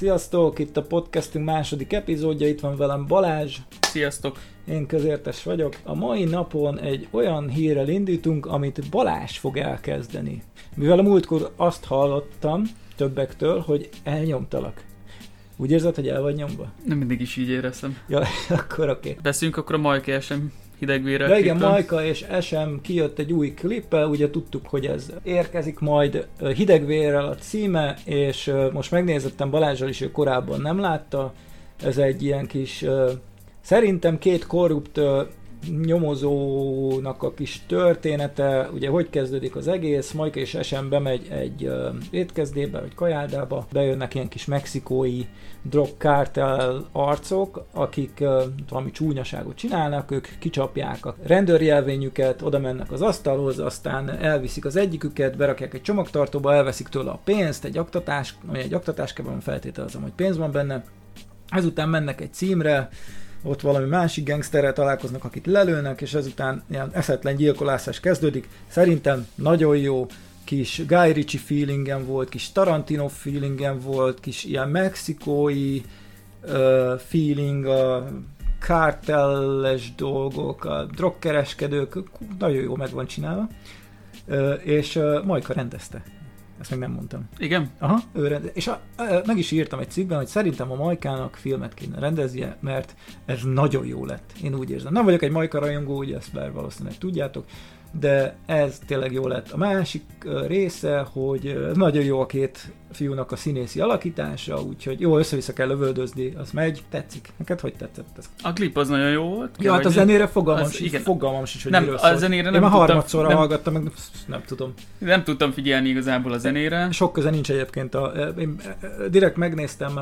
Sziasztok! Itt a podcastünk második epizódja, itt van velem Balázs. Sziasztok! Én közértes vagyok. A mai napon egy olyan hírrel indítunk, amit Balázs fog elkezdeni. Mivel a múltkor azt hallottam többektől, hogy elnyomtalak. Úgy érzed, hogy el vagy nyomva? Nem mindig is így éreztem. Ja, akkor oké. Okay. Beszünk akkor a Majka sem hidegvére. De igen, Majka és Esem kijött egy új klippel, ugye tudtuk, hogy ez érkezik majd hidegvérrel a címe, és most megnézettem Balázsral is, ő korábban nem látta. Ez egy ilyen kis, szerintem két korrupt nyomozónak a kis története, ugye hogy kezdődik az egész, Majka és Esem bemegy egy étkezdébe, vagy kajádába, bejönnek ilyen kis mexikói drogkártel arcok, akik valami csúnyaságot csinálnak, ők kicsapják a rendőrjelvényüket, oda mennek az asztalhoz, aztán elviszik az egyiküket, berakják egy csomagtartóba, elveszik tőle a pénzt, egy aktatás, vagy egy aktatáskában feltételezem, hogy pénz van benne, ezután mennek egy címre, ott valami másik gangsterrel találkoznak, akit lelőnek, és ezután ilyen eszetlen gyilkolászás kezdődik. Szerintem nagyon jó, kis Guy Ritchie feelingem volt, kis Tarantino feelingem volt, kis ilyen mexikói uh, feeling, a kártelles dolgok, a drogkereskedők, nagyon jó meg van csinálva. Uh, és uh, Majka rendezte. Ezt még nem mondtam. Igen? Aha, ő rende- és a, a, meg is írtam egy cikkben, hogy szerintem a Majkának filmet kéne rendeznie, mert ez nagyon jó lett. Én úgy érzem. Nem vagyok egy Majka rajongó, ugye ezt bár valószínűleg tudjátok, de ez tényleg jó lett. A másik része, hogy nagyon jó a két fiúnak a színészi alakítása, úgyhogy jó, össze-vissza kell lövöldözni, az megy, tetszik. Neked hogy tetszett ez? A klip az nagyon jó volt. Ja, hát a zenére fogalmam, az, igen. fogalmam sincs, hogy nem, miről a zenére nem Én már harmadszorra nem, hallgattam, meg nem tudom. Nem tudtam figyelni igazából a zenére. Sok köze nincs egyébként. A, én direkt megnéztem,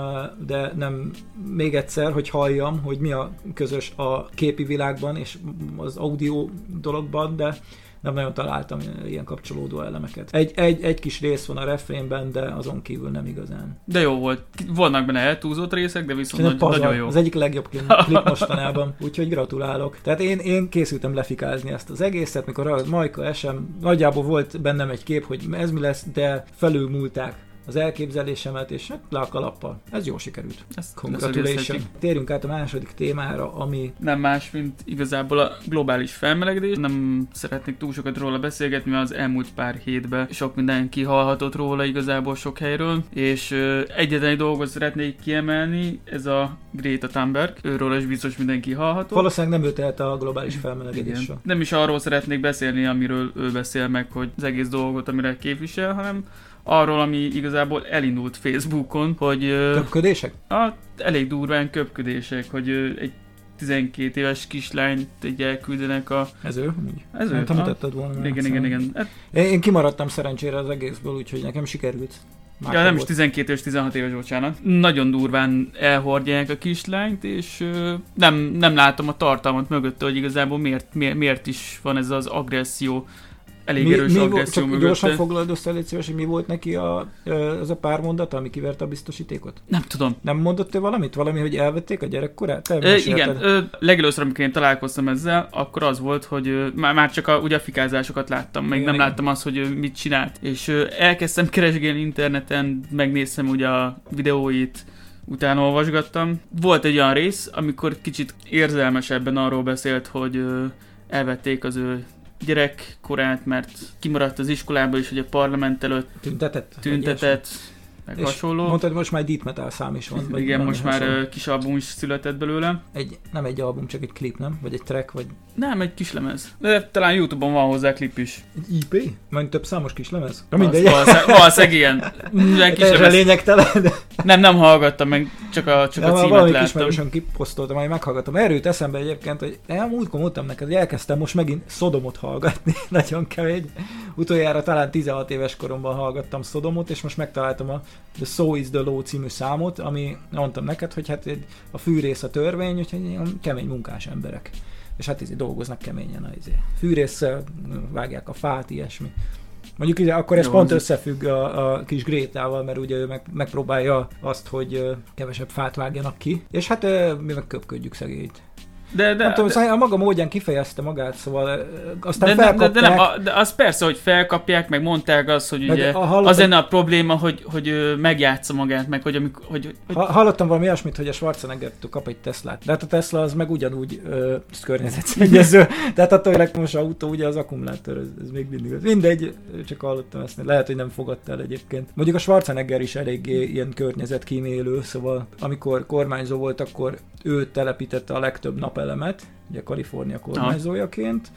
de nem még egyszer, hogy halljam, hogy mi a közös a képi világban és az audio dologban, de nem nagyon találtam ilyen kapcsolódó elemeket. Egy, egy, egy kis rész van a refrénben, de azon kívül nem igazán. De jó volt. Vannak benne eltúlzott részek, de viszont nagy, pazar, nagyon jó. Az egyik legjobb klip mostanában, úgyhogy gratulálok. Tehát én, én készültem lefikázni ezt az egészet, mikor a Majka esem, nagyjából volt bennem egy kép, hogy ez mi lesz, de felülmúlták az elképzelésemet, és hát le a kalappal. Ez jól sikerült. Ez Congratulations. Térjünk át a második témára, ami... Nem más, mint igazából a globális felmelegedés. Nem szeretnék túl sokat róla beszélgetni, mert az elmúlt pár hétben sok minden kihalhatott róla igazából sok helyről, és egyetlen egy dolgot szeretnék kiemelni, ez a Greta Thunberg. Őről is biztos mindenki hallhatott. Valószínűleg nem ő tehet a globális felmelegedésről. Nem is arról szeretnék beszélni, amiről ő beszél meg, hogy az egész dolgot, amire képvisel, hanem arról, ami igazából elindult Facebookon, hogy... Köpködések? A, elég durván köpködések, hogy egy 12 éves kislányt egy elküldenek a... Ez ő? Ez ő? Nem mutattad volna. Igen, igen, igen. Hát... Én kimaradtam szerencsére az egészből, úgyhogy nekem sikerült. Már ja, nem volt. is 12 és 16 éves, bocsánat. Nagyon durván elhordják a kislányt, és ö, nem, nem látom a tartalmat mögötte, hogy igazából miért, miért, miért is van ez az agresszió elég mi, erős mi agresszió csak gyorsan foglalod össze, légy szíves, hogy mi volt neki a, az a pár mondata, ami kiverte a biztosítékot? Nem tudom. Nem mondott ő valamit? Valami, hogy elvették a gyerekkorát? Te e, igen, ö, legelőször, amikor én találkoztam ezzel, akkor az volt, hogy ö, már, már csak a, ugye a fikázásokat láttam, még igen, nem igen. láttam azt, hogy mit csinált. És ö, elkezdtem keresgélni interneten, megnéztem ugye a videóit, utána olvasgattam. Volt egy olyan rész, amikor kicsit érzelmesebben arról beszélt, hogy ö, elvették az ő gyerekkorát, mert kimaradt az iskolából is, hogy a parlament előtt tüntetett, tüntetett meg és hasonló. Mondtad, most már Deep Metal szám is van. Vagy Igen, most hasonló. már kis album is született belőle. Egy, nem egy album, csak egy klip, nem? Vagy egy track, vagy... Nem, egy kis lemez. De talán Youtube-on van hozzá klip is. Egy IP? Majd több számos kis lemez? Na mindegy. Valószínűleg igen. Minden kis lemez. lényegtelen. De... Nem, nem hallgattam meg, csak a, csak a címet valami láttam. Valami kiposztoltam, majd meghallgattam. Erőt eszembe egyébként, hogy elmúltkor mondtam neked, hogy elkezdtem most megint Szodomot hallgatni. Nagyon kemény. Utoljára talán 16 éves koromban hallgattam Szodomot, és most megtaláltam a The So is the Law című számot, ami mondtam neked, hogy hát a fűrész a törvény, úgyhogy kemény munkás emberek. És hát izé, dolgoznak keményen a izé. fűrészsel, vágják a fát, ilyesmi. Mondjuk ide, akkor ez Jó, pont összefügg a, a kis Grétával, mert ugye ő meg, megpróbálja azt, hogy kevesebb fát vágjanak ki. És hát mi meg köpködjük szegélyt. De, de, nem tudom, de, szóval a maga módján kifejezte magát, szóval aztán de, de, de, nem, de az persze, hogy felkapják, meg mondták azt, hogy ugye hallottam, az lenne a probléma, hogy, hogy megjátsza magát, meg hogy amikor... Hogy, hogy... Hallottam valami olyasmit, hogy a Schwarzenegger kap egy Teslát, de hát a Tesla az meg ugyanúgy ö, környezetszennyező, tehát attól, most autó, ugye az akkumulátor, ez, ez még mindig az. Mindegy, csak hallottam ezt, lehet, hogy nem fogadta el egyébként. Mondjuk a Schwarzenegger is eléggé ilyen környezetkímélő, szóval amikor kormányzó volt, akkor ő telepítette a legtöbb napelemet, ugye Kalifornia kormányzójaként,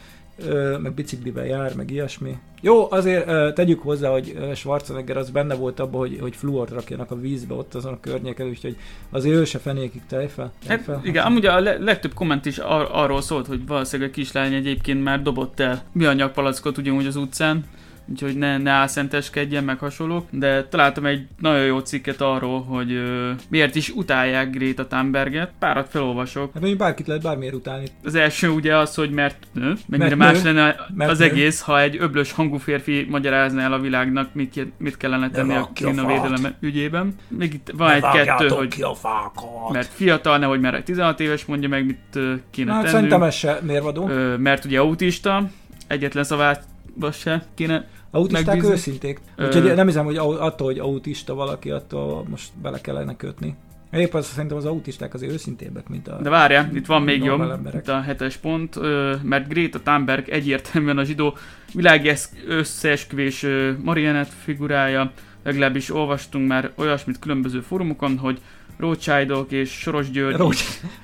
meg biciklivel jár, meg ilyesmi. Jó, azért tegyük hozzá, hogy Schwarzenegger az benne volt abban, hogy, hogy fluort rakjanak a vízbe ott azon a környéken, úgyhogy azért ő se fenékig tejfel. tejfel. Hát, igen, amúgy a legtöbb komment is ar- arról szólt, hogy valószínűleg a kislány egyébként már dobott el műanyag palackot ugyanúgy az utcán, úgyhogy ne, ne álszenteskedjen, meg hasonlók, de találtam egy nagyon jó cikket arról, hogy ö, miért is utálják Greta Thunberget. Párat felolvasok. Hát mondjuk bárkit lehet bármiért utálni. Az első ugye az, hogy mert nő, mennyire mert más nő, lenne mert az nő. egész, ha egy öblös hangú férfi magyarázná el a világnak, mit, mit kellene tenni a klímavédelem ügyében. Még itt van egy-kettő, hogy ki a fákat. mert fiatal, nehogy már egy 16 éves mondja meg, mit kéne hát, tenni. Szerintem ez se mérvadó. Ö, mert ugye autista, egyetlen szavát se kéne Autisták megbízni. őszinték. Úgyhogy Ö... nem hiszem, hogy attól, hogy autista valaki, attól most bele kellene kötni. Épp az szerintem az autisták azért őszintébbek, mint a De várjál, itt van még jobb, emberek. itt a hetes pont, mert Greta Thunberg egyértelműen a zsidó világi összeesküvés marionett figurája, legalábbis olvastunk már olyasmit különböző fórumokon, hogy Rothschildok és Soros György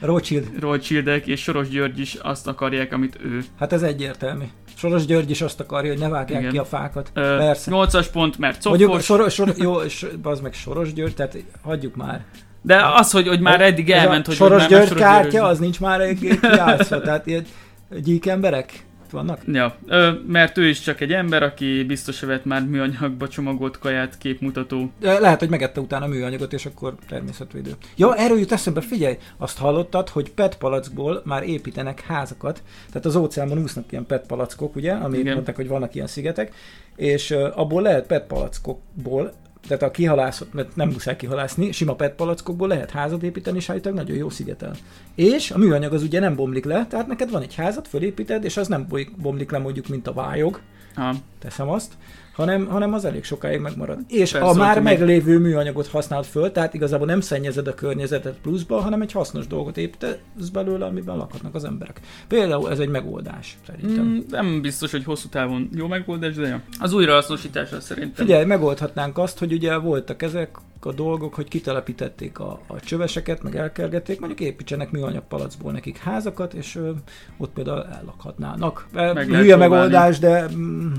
Rothschild. Rothschildek és Soros György is azt akarják, amit ő. Hát ez egyértelmű. Soros György is azt akarja, hogy ne vágják Igen. ki a fákat. Ö, Persze. 8-as pont, mert cofos. Mondjuk, sor, sor, jó, az meg Soros György, tehát hagyjuk már. De az, hogy, hogy már eddig elment, hogy... Soros György kártya, az nincs már egy kijátszva, tehát ilyen gyík emberek itt vannak? Ja, ö, mert ő is csak egy ember, aki biztos vett már műanyagba csomagolt kaját képmutató. Lehet, hogy megette utána a műanyagot, és akkor természetvédő. Ja, erről jut eszembe, figyelj, azt hallottad, hogy PET palackból már építenek házakat, tehát az óceánban úsznak ilyen PET palackok, ugye, amit mondták, hogy vannak ilyen szigetek, és abból lehet PET palackokból tehát a kihalászott, mert nem muszáj kihalászni, sima PET palackokból lehet házat építeni, és állítólag nagyon jó szigetel. És a műanyag az ugye nem bomlik le, tehát neked van egy házat, fölépíted, és az nem bomlik le mondjuk, mint a vályog. Ha. Teszem azt hanem, hanem az elég sokáig megmarad. És Persze, a már meglévő meg... műanyagot használt föl, tehát igazából nem szennyezed a környezetet pluszba, hanem egy hasznos dolgot építesz belőle, amiben lakhatnak az emberek. Például ez egy megoldás, szerintem. Mm, nem biztos, hogy hosszú távon jó megoldás, de jó. Az újrahasznosítása szerintem. Figyelj, megoldhatnánk azt, hogy ugye voltak ezek a dolgok, hogy kitelepítették a, a csöveseket, meg elkergették, mondjuk építsenek műanyag palacból nekik házakat, és ö, ott például ellakhatnának. Meg Hülye megoldás, de mm,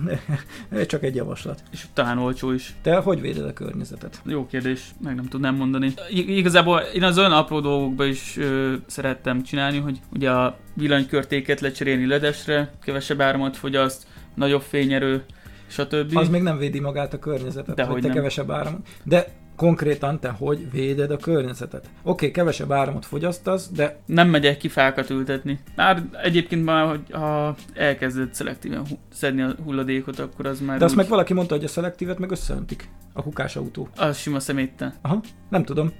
csak egy javaslat. És talán olcsó is. Te hogy véded a környezetet? Jó kérdés, meg nem tudnám mondani. I- igazából én az olyan apró dolgokba is ö, szerettem csinálni, hogy ugye a villanykörtéket lecserélni ledesre, kevesebb áramot fogyaszt, nagyobb fényerő, stb. Az még nem védi magát a környezetet, de hogy te nem. kevesebb áramot. De konkrétan te hogy véded a környezetet. Oké, okay, kevesebb áramot fogyasztasz, de... Nem megyek ki fákat ültetni. Már egyébként már, hogy ha elkezded szelektíven szedni a hulladékot, akkor az már De azt úgy... meg valaki mondta, hogy a szelektívet meg összeöntik. A kukás autó. Az sima szeméttel. Aha, nem tudom.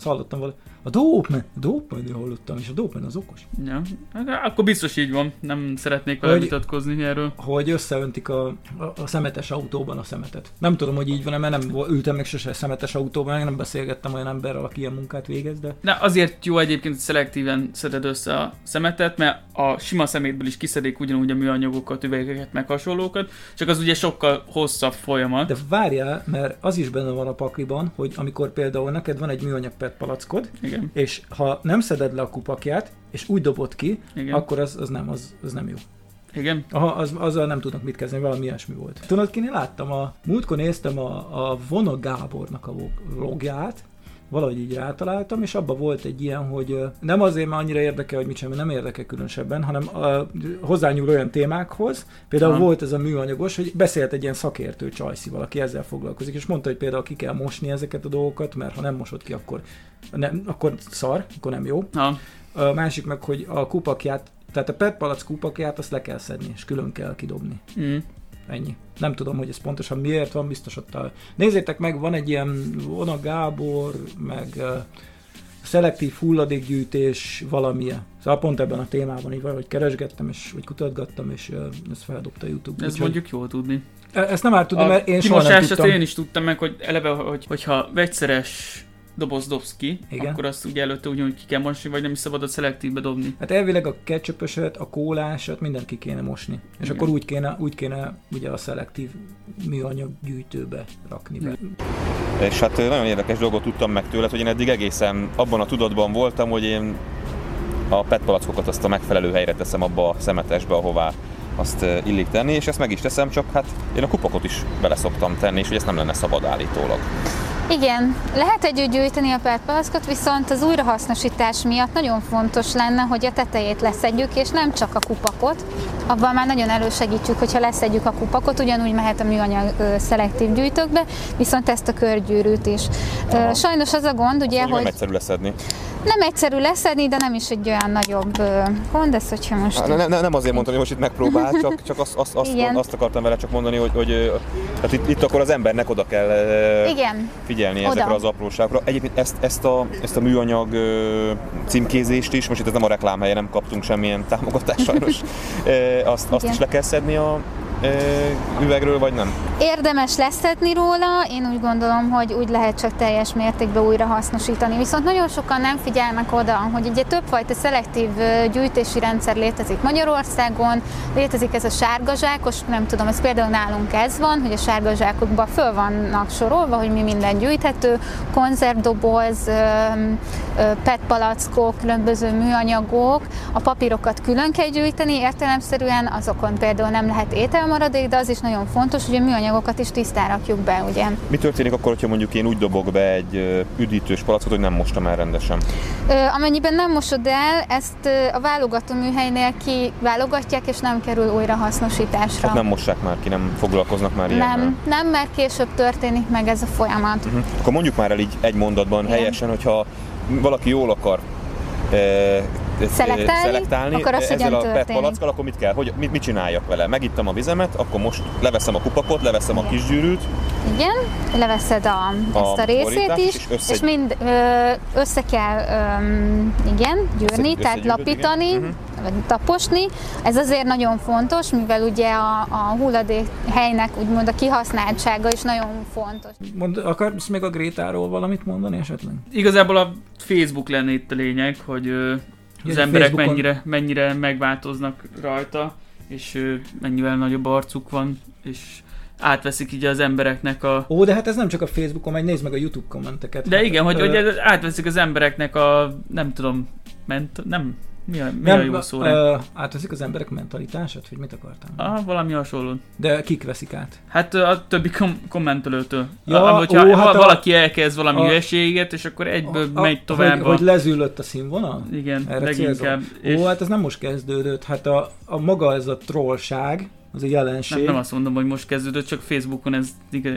Szallottam valami. A Dopeman, a Dopeman, hallottam, és a Dopeman az okos. Ja, hát akkor biztos így van, nem szeretnék vele vitatkozni erről. Hogy összeöntik a, a, a, szemetes autóban a szemetet. Nem tudom, hogy így van, mert nem ültem meg sose szemetes autóban, meg nem beszélgettem olyan emberrel, aki ilyen munkát végez, de... Na, azért jó egyébként, hogy szelektíven szeded össze a szemetet, mert a sima szemétből is kiszedik ugyanúgy a műanyagokat, üvegeket, meg hasonlókat, csak az ugye sokkal hosszabb folyamat. De várjál, mert az is benne van a pakliban, hogy amikor például neked van egy műanyag palackod, igen. És ha nem szeded le a kupakját, és úgy dobod ki, Igen. akkor az, az, nem, az, az nem jó. Igen. Aha, az, azzal nem tudnak mit kezdeni, valami ilyesmi volt. Tudod, kinél láttam? A, múltkor néztem a, a Vona Gábornak a vlogját, valahogy így rátaláltam, és abban volt egy ilyen, hogy nem azért, mert annyira érdekel, hogy mit sem, nem érdekel különösebben, hanem uh, hozzányúl olyan témákhoz. Például ha. volt ez a műanyagos, hogy beszélt egy ilyen szakértő csajszival, aki ezzel foglalkozik, és mondta, hogy például ki kell mosni ezeket a dolgokat, mert ha nem mosod ki, akkor, nem, akkor szar, akkor nem jó. Ha. A másik meg, hogy a kupakját, tehát a PET palac kupakját azt le kell szedni, és külön kell kidobni. Mm. Ennyi. Nem tudom, hogy ez pontosan miért van, biztos ott a... Nézzétek meg, van egy ilyen Ona Gábor, meg uh, szelektív hulladékgyűjtés valamilyen. Szóval pont ebben a témában így valahogy keresgettem, és vagy kutatgattam, és uh, ezt feldobta YouTube. Ez mondjuk jó tudni. E- ezt nem árt tudni, mert én soha nem tudtam. én is tudtam meg, hogy eleve, hogy, hogyha vegyszeres doboz dobsz ki, Igen. akkor azt ugye előtte úgy, ki kell mosni, vagy nem is szabad a szelektívbe dobni. Hát elvileg a ketchupöset, a kólásat mindent ki kéne mosni. És Igen. akkor úgy kéne, úgy kéne ugye a szelektív műanyag gyűjtőbe rakni be. És hát nagyon érdekes dolgot tudtam meg tőled, hogy én eddig egészen abban a tudatban voltam, hogy én a PET palackokat azt a megfelelő helyre teszem abba a szemetesbe, ahová azt illik tenni, és ezt meg is teszem, csak hát én a kupakot is bele szoktam tenni, és hogy ezt nem lenne szabad állítólag. Igen, lehet együtt gyűjteni a perpalackot, viszont az újrahasznosítás miatt nagyon fontos lenne, hogy a tetejét leszedjük, és nem csak a kupakot. Abban már nagyon elősegítjük, hogyha leszedjük a kupakot, ugyanúgy mehet a műanyag szelektív gyűjtőkbe, viszont ezt a körgyűrűt is. Aha. Sajnos az a gond, ugye, hogy... Nem egyszerű leszedni. Nem egyszerű leszedni, de nem is egy olyan nagyobb gond, ez hogyha most... Ne, ne, nem azért mondtam, hogy most itt megpróbál, csak, csak azt, azt, azt, azt akartam vele csak mondani, hogy, hogy hát itt, itt akkor az embernek oda kell Igen. figyelni oda. ezekre az apróságokra. Egyébként ezt, ezt, a, ezt a műanyag címkézést is, most itt ez nem a reklámhelye, nem kaptunk semmilyen támogatást sajnos, azt, azt is le kell szedni a, üvegről, vagy nem? Érdemes leszedni róla, én úgy gondolom, hogy úgy lehet csak teljes mértékben újra hasznosítani. Viszont nagyon sokan nem figyelnek oda, hogy ugye többfajta szelektív gyűjtési rendszer létezik Magyarországon, létezik ez a sárga zsákos, nem tudom, ez például nálunk ez van, hogy a sárga zsákokban föl vannak sorolva, hogy mi minden gyűjthető, konzervdoboz, petpalackok, különböző műanyagok, a papírokat külön kell gyűjteni, értelemszerűen azokon például nem lehet étel maradék, de az is nagyon fontos, hogy a műanyagokat is tisztán rakjuk be, ugye. Mi történik akkor, hogyha mondjuk én úgy dobok be egy üdítős palackot, hogy nem mostam el rendesen? Ö, amennyiben nem mosod el, ezt a válogató műhelynél kiválogatják, és nem kerül újra hasznosításra. Hát nem mossák már ki, nem foglalkoznak már ilyennel. Nem, nem, mert később történik meg ez a folyamat. Uh-huh. Akkor mondjuk már el így egy mondatban Igen. helyesen, hogyha valaki jól akar szelektálni, szelektálni akkor az ezzel a PET palackkal, akkor mit kell? Hogy, mit, mit csináljak vele? Megittem a vizemet, akkor most leveszem a kupakot, leveszem igen. a kis gyűrűt. Igen, leveszed a, ezt a, a részét is, és, össze... és mind ö, össze kell ö, igen, gyűrni, össze, tehát lapítani, igen. Uh-huh vagy taposni. Ez azért nagyon fontos, mivel ugye a, a hulladék helynek úgymond a kihasználtsága is nagyon fontos. Mond, akarsz még a Grétáról valamit mondani esetleg? Igazából a Facebook lenne itt a lényeg, hogy az emberek mennyire, mennyire megváltoznak rajta, és mennyivel nagyobb arcuk van, és átveszik így az embereknek a... Ó, de hát ez nem csak a Facebookon megy, nézd meg a YouTube kommenteket. De hát, igen, hogy, ö... hogy átveszik az embereknek a, nem tudom, ment, nem, mi a, mi nem, a jó szó? Uh, átveszik az emberek mentalitását, hogy mit akartam? Ah, valami hasonló. De kik veszik át? Hát a többi kom- kommentelőtől. Ja, a, hogyha ó, hát valaki a, elkezd valami hülyeséget, és akkor egyből a, megy tovább. Hogy, a... hogy lezűlött a színvonal? Igen, Erre leginkább. És... Ó, hát ez nem most kezdődött. Hát a, a maga ez a trollság, az egy jelenség. Nem, nem azt mondom, hogy most kezdődött, csak Facebookon ez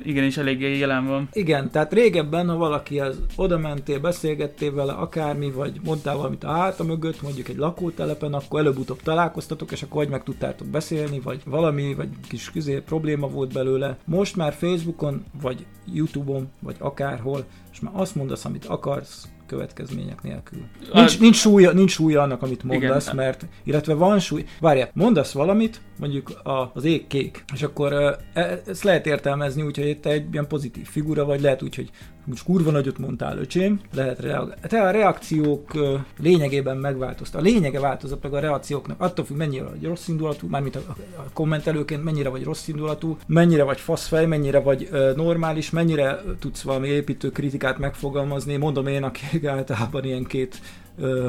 igenis eléggé jelen van. Igen, tehát régebben, ha valaki az oda mentél, beszélgettél vele akármi, vagy mondtál valamit a háta mögött, mondjuk egy lakótelepen, akkor előbb-utóbb találkoztatok, és akkor vagy meg tudtátok beszélni, vagy valami, vagy kis küzé probléma volt belőle. Most már Facebookon, vagy Youtube-on, vagy akárhol, és már azt mondasz, amit akarsz, következmények nélkül. Nincs, nincs, súlya, nincs súlya annak, amit mondasz, Igen. mert, illetve van súly, várjál, mondasz valamit, mondjuk a, az ég kék, és akkor e, ezt lehet értelmezni úgy, hogy te egy ilyen pozitív figura vagy, lehet úgy, hogy most kurva nagyot mondtál, öcsém, lehet reagálni. Te a reakciók lényegében megváltoztak. A lényege változott meg a reakcióknak, attól függ, mennyire vagy rossz indulatú, mármint a, a kommentelőként, mennyire vagy rossz indulatú, mennyire vagy faszfej, mennyire vagy ö, normális, mennyire tudsz valami építő kritikát megfogalmazni. Mondom én, aki általában ilyen két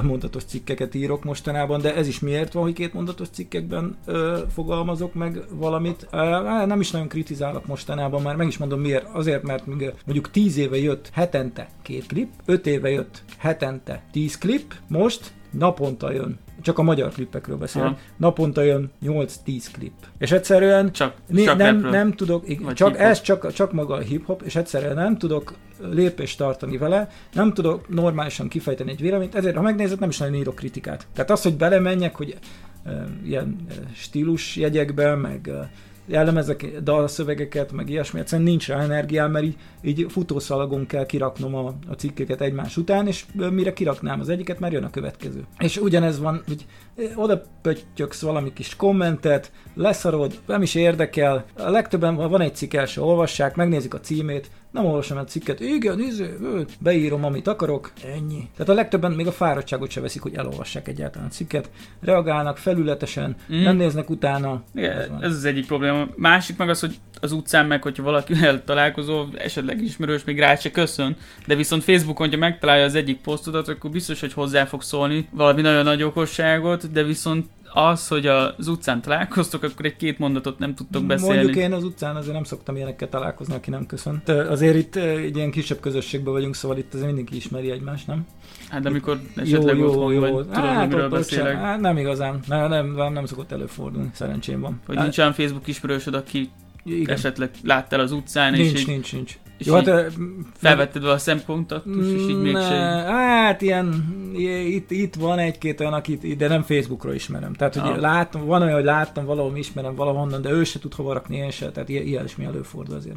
mondatos cikkeket írok mostanában, de ez is miért van, hogy két mondatos cikkekben ö, fogalmazok meg valamit. Ö, nem is nagyon kritizálok mostanában, már meg is mondom miért. Azért, mert mondjuk 10 éve jött hetente két klip, 5 éve jött hetente 10 klip, most naponta jön csak a magyar klipekről beszélek, Aha. naponta jön 8-10 klip. És egyszerűen csak, né, csak nem, nem tudok, csak ez csak, csak maga a hip-hop, és egyszerűen nem tudok lépést tartani vele, nem tudok normálisan kifejteni egy véleményt, ezért ha megnézed, nem is nagyon írok kritikát. Tehát az, hogy belemenjek, hogy uh, ilyen uh, stílus jegyekbe, meg uh, jellemezek dalszövegeket, meg ilyesmi, egyszerűen nincs rá energiám, mert így, így futószalagon kell kiraknom a, a cikkeket egymás után, és mire kiraknám az egyiket, már jön a következő. És ugyanez van, hogy oda pöttyöksz valami kis kommentet, leszarod, nem is érdekel, a legtöbben van egy cikk első, olvassák, megnézik a címét, nem olvasom a cikket, igen, izé, beírom, amit akarok, ennyi. Tehát a legtöbben még a fáradtságot se veszik, hogy elolvassák egyáltalán a cikket, reagálnak felületesen, mm. nem néznek utána. Igen, ez, ez az egyik probléma. Másik meg az, hogy az utcán meg, hogyha valakivel találkozol, esetleg ismerős, még rá se köszön, de viszont Facebookon, ha megtalálja az egyik posztodat, akkor biztos, hogy hozzá fog szólni valami nagyon nagy okosságot, de viszont az, hogy az utcán találkoztok, akkor egy két mondatot nem tudtok beszélni. Mondjuk én az utcán azért nem szoktam ilyenekkel találkozni, aki nem köszönt. Azért itt egy ilyen kisebb közösségben vagyunk, szóval itt azért mindenki ismeri egymást, nem? Hát de amikor esetleg jó, otthon jó, vagy, jó. tudod, hát, miről beszélek. Hát, nem igazán, nem, nem, nem, nem szokott előfordulni, szerencsém van. Hogy hát, nincs olyan Facebook ismerősöd, aki igen. esetleg láttál az utcán, nincs, és így, nincs, nincs. És Jó, hát, felvetted a szemkontaktus, és így mégsem. Hát ilyen, itt, itt van egy-két olyan, akit, de nem Facebookról ismerem. Tehát, hogy ah. látom, van olyan, hogy láttam valahol ismerem valahonnan, de ő se tud hova rakni, én se, tehát ilyen is mi előfordul azért.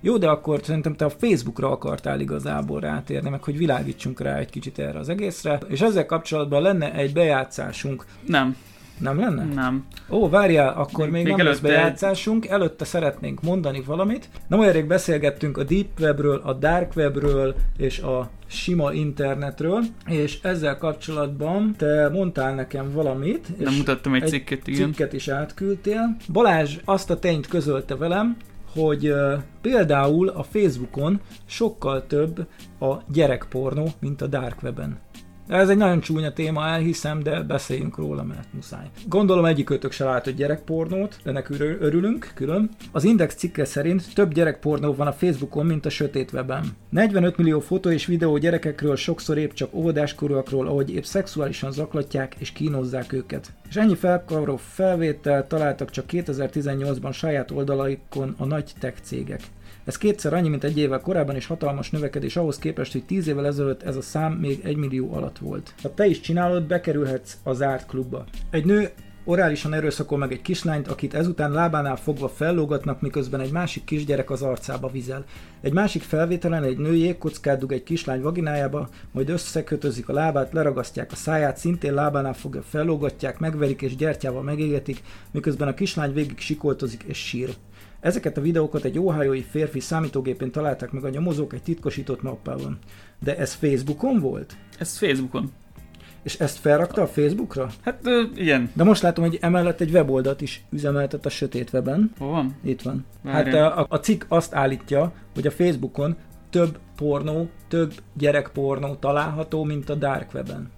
Jó, de akkor szerintem te a Facebookra akartál igazából rátérni, meg hogy világítsunk rá egy kicsit erre az egészre, és ezzel kapcsolatban lenne egy bejátszásunk. Nem. Nem lenne? Nem. Ó, várjál, akkor még, még, nem lesz bejátszásunk, előtte szeretnénk mondani valamit. Nem olyan rég beszélgettünk a Deep Webről, a Dark Webről és a sima internetről, és ezzel kapcsolatban te mondtál nekem valamit. Nem mutattam egy, egy cikket, igen. cikket is átküldtél. Balázs azt a tényt közölte velem, hogy uh, például a Facebookon sokkal több a gyerekpornó, mint a Dark Weben. Ez egy nagyon csúnya téma, elhiszem, de beszéljünk róla, mert muszáj. Gondolom egyikőtök se látott gyerekpornót, de nekünk örülünk külön. Az Index cikke szerint több gyerekpornó van a Facebookon, mint a sötét webben. 45 millió fotó és videó gyerekekről sokszor épp csak óvodáskorúakról, ahogy épp szexuálisan zaklatják és kínozzák őket. És ennyi felkaró felvétel találtak csak 2018-ban saját oldalaikon a nagy tech cégek. Ez kétszer annyi, mint egy évvel korábban, és hatalmas növekedés ahhoz képest, hogy tíz évvel ezelőtt ez a szám még egy millió alatt volt. Ha te is csinálod, bekerülhetsz a zárt klubba. Egy nő orálisan erőszakol meg egy kislányt, akit ezután lábánál fogva fellógatnak, miközben egy másik kisgyerek az arcába vizel. Egy másik felvételen egy nő jégkockát dug egy kislány vaginájába, majd összekötözik a lábát, leragasztják a száját, szintén lábánál fogja fellógatják, megverik és gyertyával megégetik, miközben a kislány végig sikoltozik és sír. Ezeket a videókat egy óhajói férfi számítógépén találták meg a nyomozók egy titkosított mappában. De ez Facebookon volt? Ez Facebookon. És ezt felrakta a Facebookra? Hát ö, igen. De most látom, hogy emellett egy weboldalt is üzemeltet a sötét weben. Hol van? Itt van. Várján. Hát a, a cikk azt állítja, hogy a Facebookon több pornó, több gyerekpornó található, mint a dark weben.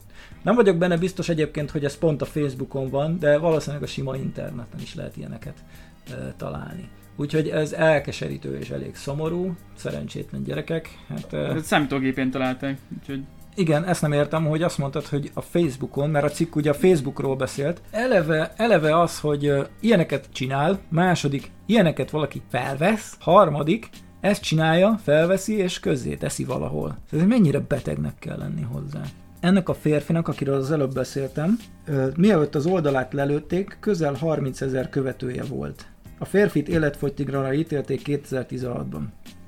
Nem vagyok benne biztos egyébként, hogy ez pont a Facebookon van, de valószínűleg a sima interneten is lehet ilyeneket e, találni. Úgyhogy ez elkeserítő és elég szomorú, szerencsétlen gyerekek. Hát, hát számítógépén találták, úgyhogy... Igen, ezt nem értem, hogy azt mondtad, hogy a Facebookon, mert a cikk ugye a Facebookról beszélt, eleve, eleve az, hogy uh, ilyeneket csinál, második, ilyeneket valaki felvesz, harmadik, ezt csinálja, felveszi és közzé teszi valahol. Ez mennyire betegnek kell lenni hozzá. Ennek a férfinak, akiről az előbb beszéltem, uh, mielőtt az oldalát lelőtték, közel 30 ezer követője volt. A férfit életfogytigra ítélték 2016-ban.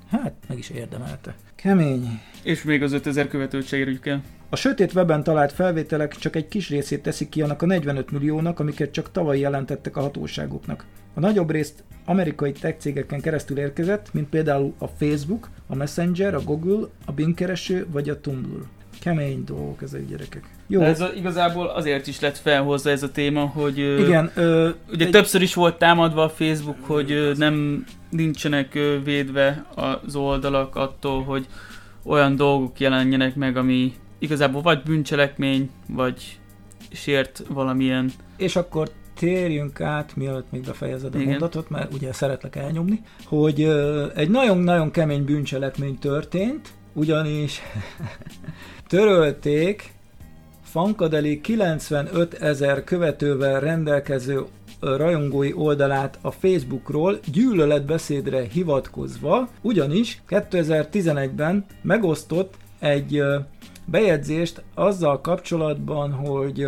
Hát, meg is érdemelte. Kemény. És még az 5000 követőt se érjük el. A sötét webben talált felvételek csak egy kis részét teszik ki annak a 45 milliónak, amiket csak tavaly jelentettek a hatóságoknak. A nagyobb részt amerikai tech cégeken keresztül érkezett, mint például a Facebook, a Messenger, a Google, a Bing kereső vagy a Tumblr. Kemény dolgok ezek gyerekek. Jó. De ez a, igazából azért is lett felhozva ez a téma, hogy Igen, ö, ugye egy... többször is volt támadva a Facebook, hogy ö, nem nincsenek ö, védve az oldalak attól, hogy olyan dolgok jelenjenek meg, ami igazából vagy bűncselekmény, vagy sért valamilyen. És akkor térjünk át, mielőtt még befejezed a Igen. mondatot, mert ugye szeretlek elnyomni, hogy ö, egy nagyon-nagyon kemény bűncselekmény történt, ugyanis törölték Fankadeli 95 ezer követővel rendelkező rajongói oldalát a Facebookról gyűlöletbeszédre hivatkozva, ugyanis 2011-ben megosztott egy bejegyzést azzal kapcsolatban, hogy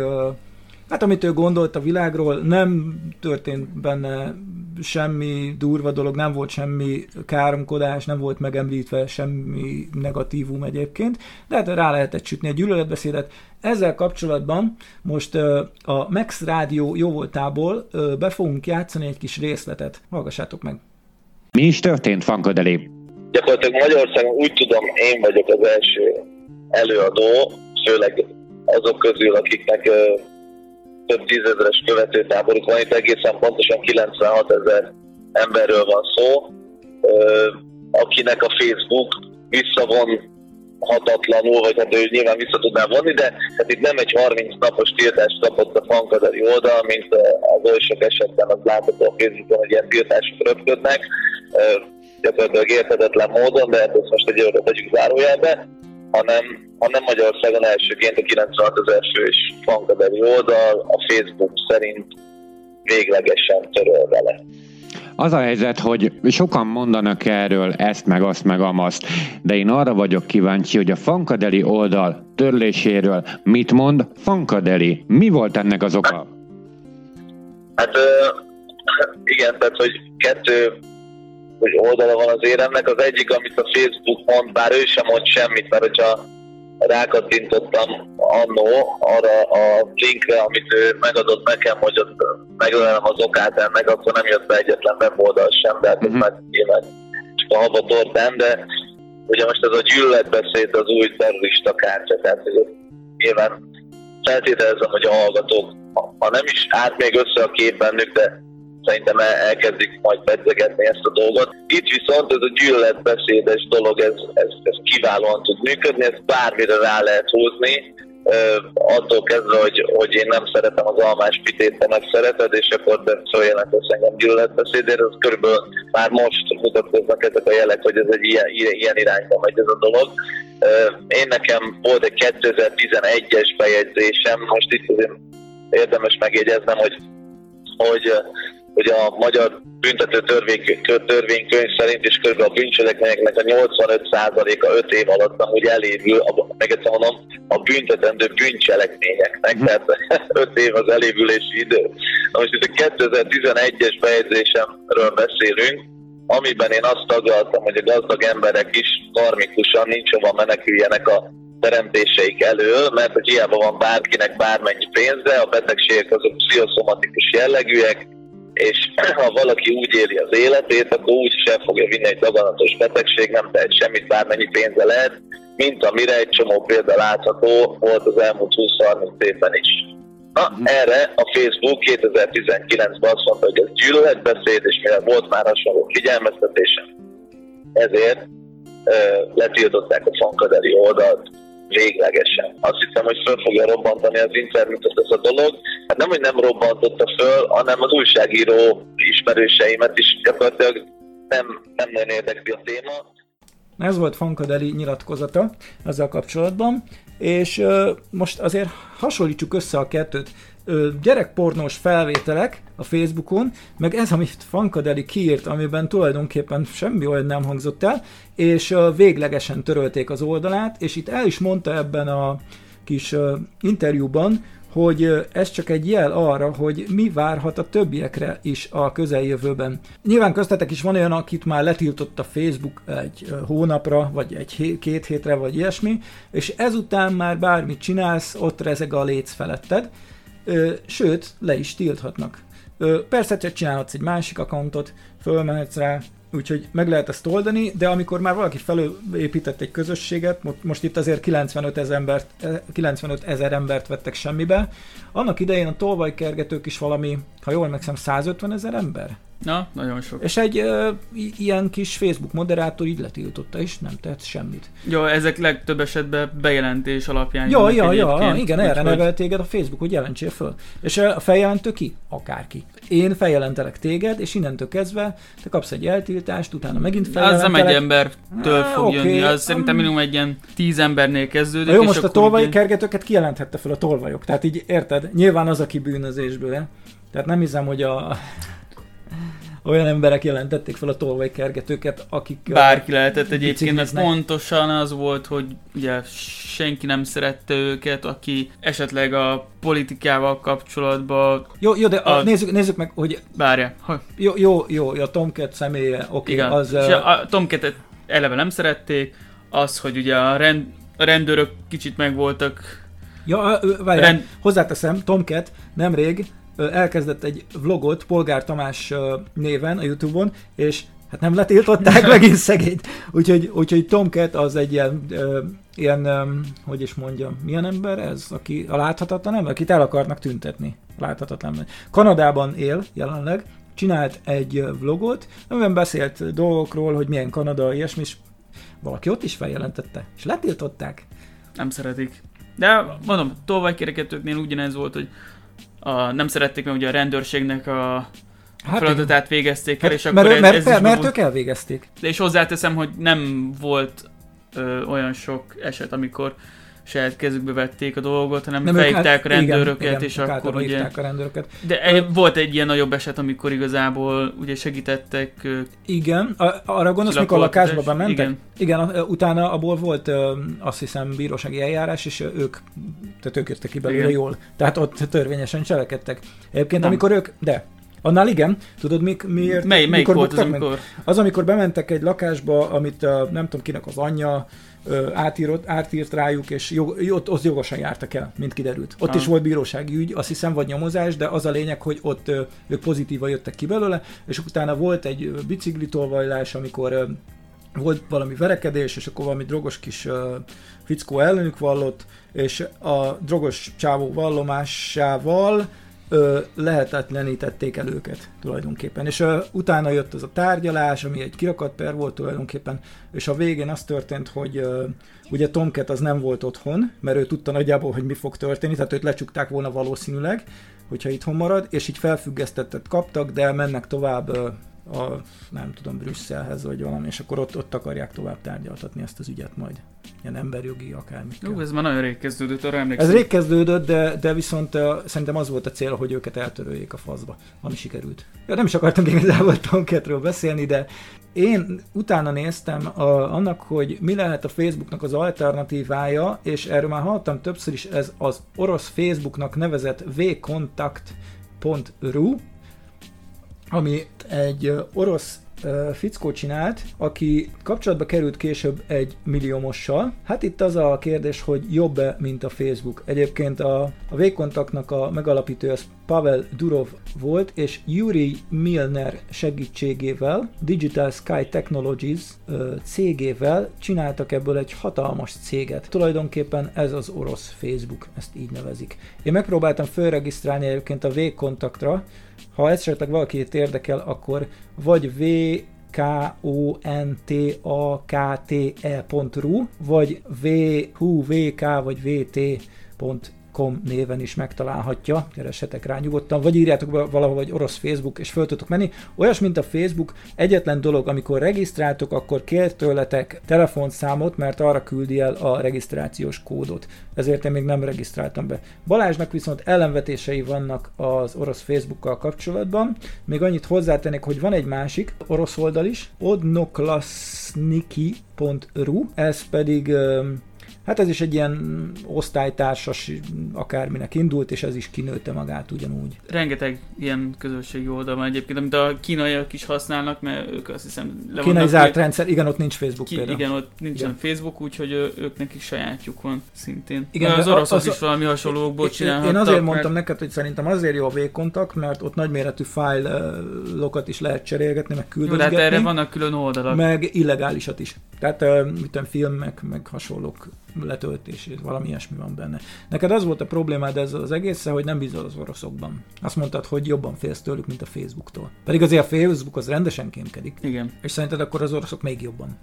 hát amit ő gondolt a világról, nem történt benne semmi durva dolog, nem volt semmi káromkodás, nem volt megemlítve semmi negatívum egyébként, de hát rá lehetett sütni egy gyűlöletbeszédet. Ezzel kapcsolatban most a Max Rádió jóvoltából be fogunk játszani egy kis részletet. Hallgassátok meg! Mi is történt, Fankadeli? Gyakorlatilag Magyarországon úgy tudom, én vagyok az első előadó, főleg azok közül, akiknek több tízezeres követőtáboruk van, itt egészen pontosan 96 ezer emberről van szó, akinek a Facebook visszavon hatatlanul, vagy hát ő nyilván vissza tudná vonni, de hát itt nem egy 30 napos tiltást kapott a fankadari oldal, mint az oly sok esetben az látható a Facebookon, hogy ilyen tiltások röpködnek, gyakorlatilag érthetetlen módon, de hát ezt most egy örömet tegyük zárójelbe, hanem, hanem Magyarországon elsőként a 96 ezer fős fankadari oldal a Facebook szerint véglegesen töröl vele. Az a helyzet, hogy sokan mondanak erről ezt, meg azt, meg amazt, de én arra vagyok kíváncsi, hogy a Fankadeli oldal törléséről mit mond Fankadeli? Mi volt ennek az oka? Hát igen, tehát hogy kettő hogy oldala van az éremnek. Az egyik, amit a Facebook mond, bár ő sem mond semmit, mert hogyha rákattintottam annó arra a linkre, amit ő megadott nekem, hogy ott megölelem az okát ennek, akkor nem jött be egyetlen weboldal sem, de hát ez uh-huh. már nyilván csak a haba tortán, de ugye most ez a gyűlöletbeszéd az új terrorista kártya, tehát hogy nyilván feltételezem, hogy a hallgatók, ha nem is át még össze a kép bennük, de szerintem elkezdik majd pedzegetni ezt a dolgot. Itt viszont ez a gyűlöletbeszédes dolog, ez, ez, ez kiválóan tud működni, ezt bármire rá lehet húzni, attól kezdve, hogy, hogy én nem szeretem az almás pitét, te meg szereted, és akkor te följelentesz engem gyűlöletbeszédért, az körülbelül már most mutatkoznak ezek a jelek, hogy ez egy ilyen, ilyen irányba megy ez a dolog. Én nekem volt egy 2011-es bejegyzésem, most itt azért érdemes megjegyeznem, hogy hogy hogy a magyar büntető törvény, törvénykönyv szerint is kb. a bűncselekményeknek a 85%-a 5 év alatt amúgy elévül, a, meg egyszer mondom, a büntetendő bűncselekményeknek, tehát 5 év az elévülési idő. Na most itt a 2011-es bejegyzésemről beszélünk, amiben én azt taglaltam, hogy a gazdag emberek is karmikusan nincs hova meneküljenek a teremtéseik elől, mert hogy hiába van bárkinek bármennyi pénze, a betegségek azok pszichoszomatikus jellegűek, és ha valaki úgy éli az életét, akkor úgy sem fogja vinni egy daganatos betegség, nem tehet semmit, bármennyi pénze lehet, mint amire egy csomó példa látható volt az elmúlt 20-30 évben is. Na, erre a Facebook 2019-ben azt mondta, hogy ez gyűlöletbeszéd, és mivel volt már hasonló figyelmeztetésem, ezért ö, letiltották a fankadeli oldalt véglegesen. Azt hiszem, hogy föl fogja robbantani az internetet ez a dolog. Hát nem, hogy nem robbantotta föl, hanem az újságíró ismerőseimet is gyakorlatilag nem, nem nagyon érdekli a téma. Ez volt Fankadeli nyilatkozata ezzel kapcsolatban, és uh, most azért hasonlítsuk össze a kettőt ö, gyerekpornós felvételek a Facebookon, meg ez, amit Fankadeli kiírt, amiben tulajdonképpen semmi olyan nem hangzott el, és véglegesen törölték az oldalát, és itt el is mondta ebben a kis interjúban, hogy ez csak egy jel arra, hogy mi várhat a többiekre is a közeljövőben. Nyilván köztetek is van olyan, akit már letiltott a Facebook egy hónapra, vagy egy két hétre, vagy ilyesmi, és ezután már bármit csinálsz, ott rezeg a léc feletted, sőt, le is tilthatnak. Persze, csak csinálhatsz egy másik accountot, fölmehetsz rá, úgyhogy meg lehet ezt oldani, de amikor már valaki felépített egy közösséget, most itt azért 95 ezer embert, 95 ezer embert vettek semmibe, annak idején a tolvajkergetők is valami, ha jól megszem, 150 ezer ember? Na, nagyon sok. És egy uh, ilyen kis Facebook moderátor így letiltotta, és nem tett semmit. Jó, ezek legtöbb esetben bejelentés alapján. Ja, ja, ja, igen, erre hogy... nevel téged a Facebook, hogy jelentsél föl. És a feljelentő ki? Akárki. Én feljelentelek téged, és innentől kezdve te kapsz egy eltiltást, utána megint feljelentelek. Az nem egy embertől fog okay. jönni, az szerintem minimum egy ilyen tíz embernél kezdődik. Jó, most a tolvaj ugye... kergetőket kijelenthette fel a tolvajok, tehát így érted? Nyilván az, aki bűnözésből. Tehát nem hiszem, hogy a olyan emberek jelentették fel a tolvajkergetőket, akik... Bárki lehetett egyébként, mert pontosan az volt, hogy ugye senki nem szerette őket, aki esetleg a politikával kapcsolatban Jó, jó de a... A- nézzük, nézzük meg, hogy bárja. Jó, jó, jó, a Tomcat személye, oké, igen. okay, az... Az, és ö, a Tomcat eleve nem szerették, az, hogy ugye a, rend, a rendőrök kicsit meg voltak Ja, várjál, Rend- hozzáteszem, Tomcat nemrég elkezdett egy vlogot Polgár Tamás néven a Youtube-on, és hát nem letiltották megint szegényt. Úgyhogy, úgyhogy Tomcat az egy ilyen, ö, ilyen ö, hogy is mondjam, milyen ember ez, aki a láthatatlan ember, akit el akarnak tüntetni. Láthatatlan ember. Kanadában él jelenleg, csinált egy vlogot, amiben beszélt dolgokról, hogy milyen Kanada, ilyesmi, és valaki ott is feljelentette, és letiltották. nem szeretik. De mondom, tolvajkereketőknél ugyanez volt, hogy a, nem szerették, mert ugye a rendőrségnek a Hát feladatát végezték el, és mert, akkor mert, ez, ez mert, mert ők elvégezték. És hozzáteszem, hogy nem volt ö, olyan sok eset, amikor saját kezükbe vették a dolgot, hanem Nem, ők felhívták át- a rendőröket, igen, igen, és akkor ugye... a rendőröket. De egy, volt egy ilyen nagyobb eset, amikor igazából ugye segítettek Igen, a, arra gondolsz, mikor a lakásba bementek? Igen. Igen, a, utána abból volt azt hiszem bírósági eljárás, és ők, tehát ők jöttek ki belőle Igen. jól. Tehát ott törvényesen cselekedtek. Egyébként Nem. amikor ők, de, annál igen, tudod mik, miért? Mely, melyik mikor volt az, buktak meg? amikor... Az, amikor bementek egy lakásba, amit uh, nem tudom kinek az anyja átírott, átírt rájuk, és jog, ott, ott jogosan jártak el, mint kiderült. Ott Ah. is volt bírósági ügy, azt hiszem, vagy nyomozás, de az a lényeg, hogy ott ők pozitívan jöttek ki belőle, és utána volt egy biciklitolvajlás, amikor volt valami verekedés, és akkor valami drogos kis uh, fickó ellenük vallott, és a drogos csávó vallomásával ö, lehetetlenítették el őket tulajdonképpen. És ö, utána jött az a tárgyalás, ami egy kirakat per volt tulajdonképpen, és a végén az történt, hogy ö, ugye Tomcat az nem volt otthon, mert ő tudta nagyjából, hogy mi fog történni, tehát őt lecsukták volna valószínűleg, hogyha itthon marad, és így felfüggesztettet kaptak, de mennek tovább ö, a, nem tudom, Brüsszelhez, vagy valami, és akkor ott, ott akarják tovább tárgyaltatni ezt az ügyet majd. Ilyen emberjogi akármikkel. Ú, ez már nagyon rég kezdődött, arra emlékszem. Ez rég kezdődött, de, de viszont uh, szerintem az volt a cél, hogy őket eltöröljék a faszba, ami sikerült. Ja, nem is akartam igazából Tomcatről beszélni, de én utána néztem uh, annak, hogy mi lehet a Facebooknak az alternatívája, és erről már hallottam többször is, ez az orosz Facebooknak nevezett vcontact.ru, amit egy orosz fickó csinált, aki kapcsolatba került később egy milliómossal. Hát itt az a kérdés, hogy jobb-e, mint a Facebook. Egyébként a, a V-kontaktnak a megalapítója az Pavel Durov volt, és Yuri Milner segítségével, Digital Sky Technologies cégével csináltak ebből egy hatalmas céget. Tulajdonképpen ez az orosz Facebook, ezt így nevezik. Én megpróbáltam felregisztrálni egyébként a V-kontaktra, ha esetleg valakit érdekel, akkor vagy v k o n t a k t e.ru, vagy v vt.com néven is megtalálhatja, keressetek rá nyugodtan, vagy írjátok be valahol, vagy orosz Facebook, és föl tudtok menni. Olyas, mint a Facebook, egyetlen dolog, amikor regisztráltok, akkor kér tőletek telefonszámot, mert arra küldi el a regisztrációs kódot. Ezért én még nem regisztráltam be. Balázsnak viszont ellenvetései vannak az orosz Facebookkal kapcsolatban. Még annyit hozzátennék, hogy van egy másik orosz oldal is, odnoklasniki.ru, ez pedig öm, Hát ez is egy ilyen osztálytársas akárminek indult, és ez is kinőtte magát ugyanúgy. Rengeteg ilyen közösségi oldal van egyébként, amit a kínaiak is használnak, mert ők azt hiszem le Kínai zárt rendszer, igen, ott nincs Facebook Ki, például. igen, ott nincsen Igen. Facebook, úgyhogy ö, ők nekik sajátjuk van szintén. Igen, Igen, az oroszok az- is valami hasonlókból csinálhattak. Én azért mert- mondtam neked, hogy szerintem azért jó a V-kontakt, mert ott nagyméretű fájlokat is lehet cserélgetni, meg Jó, de küldözgetni. hát erre vannak külön oldalak. meg illegálisat is. Tehát mit tudom, filmek, meg hasonlók letöltés, és valami ilyesmi van benne. Neked az volt a problémád ezzel az egészen, hogy nem bízol az oroszokban. Azt mondtad, hogy jobban félsz tőlük, mint a Facebooktól. Pedig azért a Facebook az rendesen kémkedik. Igen. És szerinted akkor az oroszok még jobban.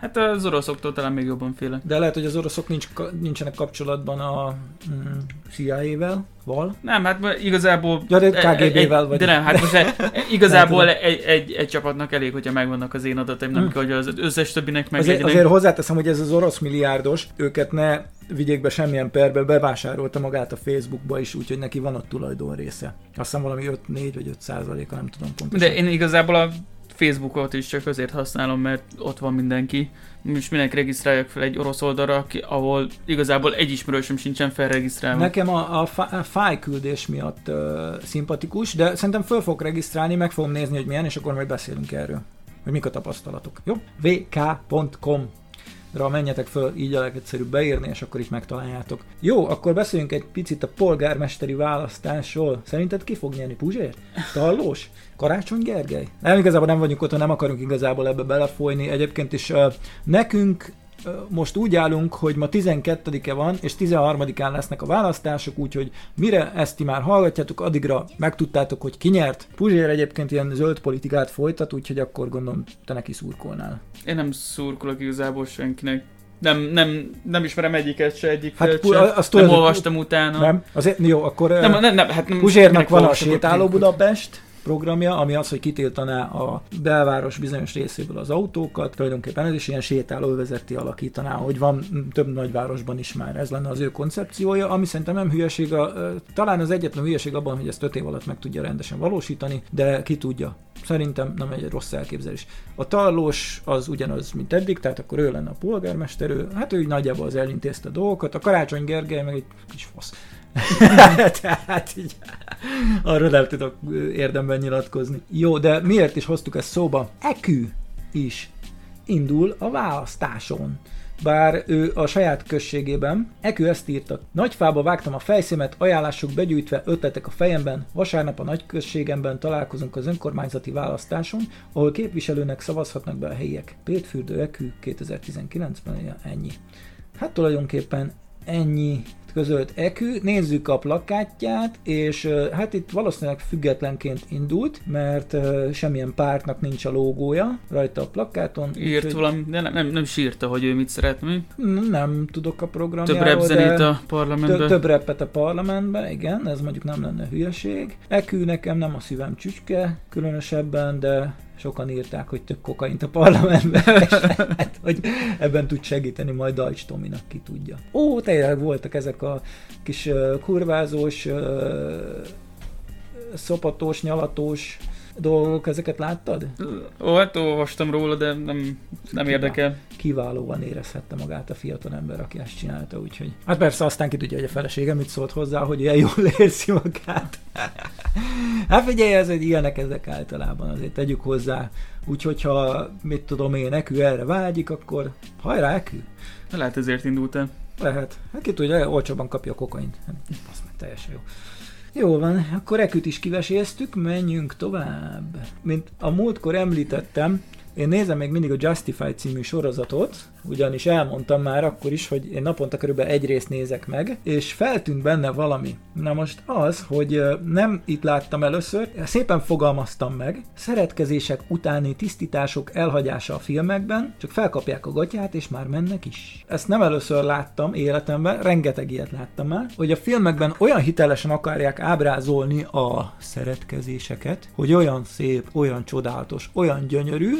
Hát az oroszoktól talán még jobban félek. De lehet, hogy az oroszok nincs, nincsenek kapcsolatban a mm, CIA-vel, val. Nem, hát igazából... Ja, de e- e- KGB-vel egy- vagy. De nem, hát most e- e- igazából egy, egy, egy, csapatnak elég, hogyha megvannak az én adataim, nem Hm. kell, hogy az összes többinek meg Azért, azért hozzáteszem, hogy ez az orosz milliárdos, őket ne vigyék be semmilyen perbe, bevásárolta magát a Facebookba is, úgyhogy neki van ott tulajdon része. Azt hiszem valami 5, 4 vagy 5 százaléka, nem tudom pontosan. De én igazából a Facebookot is csak azért használom, mert ott van mindenki. Most mindenki regisztráljak fel egy orosz oldalra, ahol igazából egy ismerősöm sincsen felregisztrálva. Nekem a, a, a fájküldés miatt uh, szimpatikus, de szerintem föl fogok regisztrálni, meg fogom nézni, hogy milyen, és akkor majd beszélünk erről, hogy mik a tapasztalatok. Jó? vk.com menjetek föl, így a legegyszerűbb beírni, és akkor is megtaláljátok. Jó, akkor beszéljünk egy picit a polgármesteri választásról. Szerinted ki fog nyerni? Puzsér? Tallós? Karácsony Gergely? Nem, igazából nem vagyunk ott, nem akarunk igazából ebbe belefolyni. Egyébként is uh, nekünk most úgy állunk, hogy ma 12-e van, és 13-án lesznek a választások, úgyhogy mire ezt ti már hallgatjátok, addigra megtudtátok, hogy ki nyert. Puzsér egyébként ilyen zöld politikát folytat, úgyhogy akkor gondolom te neki szurkolnál. Én nem szurkolok igazából senkinek. Nem, nem, nem ismerem egyiket se, egyik hát, se. Azt nem olvastam utána. Nem? Azért, jó, akkor nem, nem, nem, hát nem, Puzsérnak van a sétáló Budapest, programja, ami az, hogy kitiltaná a belváros bizonyos részéből az autókat, tulajdonképpen ez is ilyen sétálóvezeti alakítaná, hogy van több nagyvárosban is már, ez lenne az ő koncepciója, ami szerintem nem hülyeség, a, talán az egyetlen hülyeség abban, hogy ezt öt év alatt meg tudja rendesen valósítani, de ki tudja. Szerintem nem egy rossz elképzelés. A tallós az ugyanaz, mint eddig, tehát akkor ő lenne a polgármester, ő, hát ő nagyjából az elintézte dolgokat, a Karácsony Gergely meg egy kis fasz. Tehát így arról nem tudok érdemben nyilatkozni. Jó, de miért is hoztuk ezt szóba? Ekü is indul a választáson. Bár ő a saját községében, Ekü ezt írta. Nagyfába vágtam a fejszémet, ajánlások begyűjtve, ötletek a fejemben, vasárnap a nagyközségemben találkozunk az önkormányzati választáson, ahol képviselőnek szavazhatnak be a helyiek. Pétfürdő Ekü 2019-ben ennyi. Hát tulajdonképpen ennyi közölt Ekü, nézzük a plakátját, és hát itt valószínűleg függetlenként indult, mert semmilyen pártnak nincs a logója rajta a plakáton. Írt úgy, valami, de nem, nem, nem sírta, hogy ő mit szeretne. Nem tudok a programjáról. Több repzenét a parlamentben. Több, több repet a parlamentben, igen, ez mondjuk nem lenne hülyeség. Ekü nekem nem a szívem csücske, különösebben, de sokan írták, hogy több kokaint a parlamentben, hát, hogy ebben tud segíteni majd Dajcs Tominak, ki tudja. Ó, tényleg voltak ezek a kis uh, kurvázós, uh, szopatós, nyalatos dolgok, ezeket láttad? Ó, hát olvastam róla, de nem, nem érdekel. Kiválóan érezhette magát a fiatal ember, aki ezt csinálta, úgyhogy... Hát persze aztán ki tudja, hogy a felesége mit szólt hozzá, hogy ilyen jól érzi magát. hát figyelj, ez egy ilyenek ezek általában, azért tegyük hozzá. Úgyhogy ha, mit tudom én, Ekü erre vágyik, akkor hajrá Ekü! Lehet ezért indult el. Lehet. Hát ki tudja, olcsóban kapja a kokaint. Hát, azt meg teljesen jó. Jó van, akkor eküt is kiveséztük, menjünk tovább. Mint a múltkor említettem, én nézem még mindig a Justified című sorozatot, ugyanis elmondtam már akkor is, hogy én naponta körülbelül egy részt nézek meg, és feltűnt benne valami. Na most az, hogy nem itt láttam először, szépen fogalmaztam meg, szeretkezések utáni tisztítások elhagyása a filmekben, csak felkapják a gatyát, és már mennek is. Ezt nem először láttam életemben, rengeteg ilyet láttam már, hogy a filmekben olyan hitelesen akarják ábrázolni a szeretkezéseket, hogy olyan szép, olyan csodálatos, olyan gyönyörű,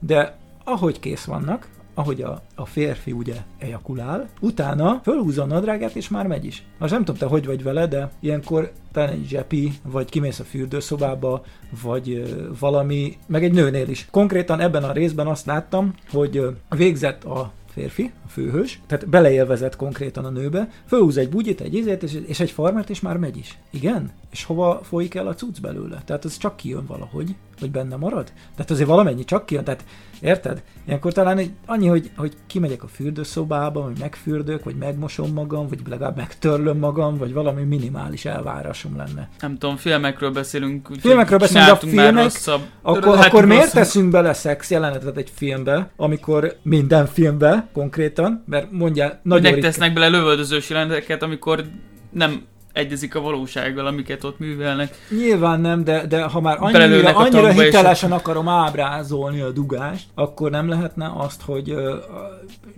de ahogy kész vannak, ahogy a, a férfi ugye ejakulál, utána fölhúzza a nadrágát, és már megy is. Most nem tudom, te hogy vagy vele, de ilyenkor talán egy zsepi, vagy kimész a fürdőszobába, vagy ö, valami, meg egy nőnél is. Konkrétan ebben a részben azt láttam, hogy ö, végzett a férfi, a főhős, tehát beleélvezett konkrétan a nőbe, fölhúz egy bugyit, egy izét, és, és egy farmert, és már megy is. Igen? És hova folyik el a cucc belőle? Tehát az csak kijön valahogy, hogy benne marad? Tehát azért valamennyi csak kijön, tehát érted? Ilyenkor talán egy, annyi, hogy, hogy kimegyek a fürdőszobába, vagy megfürdök, vagy megmosom magam, vagy legalább megtörlöm magam, vagy valami minimális elvárásom lenne. Nem tudom, filmekről beszélünk. Úgy, filmekről beszélünk, de a filmek, rosszabb, akkor, akkor miért teszünk bele szex jelenetet egy filmbe, amikor minden filmbe konkrétan, mert mondja, nagyon Minek tesznek bele lövöldözős jeleneteket, amikor nem egyezik a valósággal, amiket ott művelnek. Nyilván nem, de, de ha már annyira, annyira és hitelesen akarom ábrázolni a dugást, akkor nem lehetne azt, hogy ö,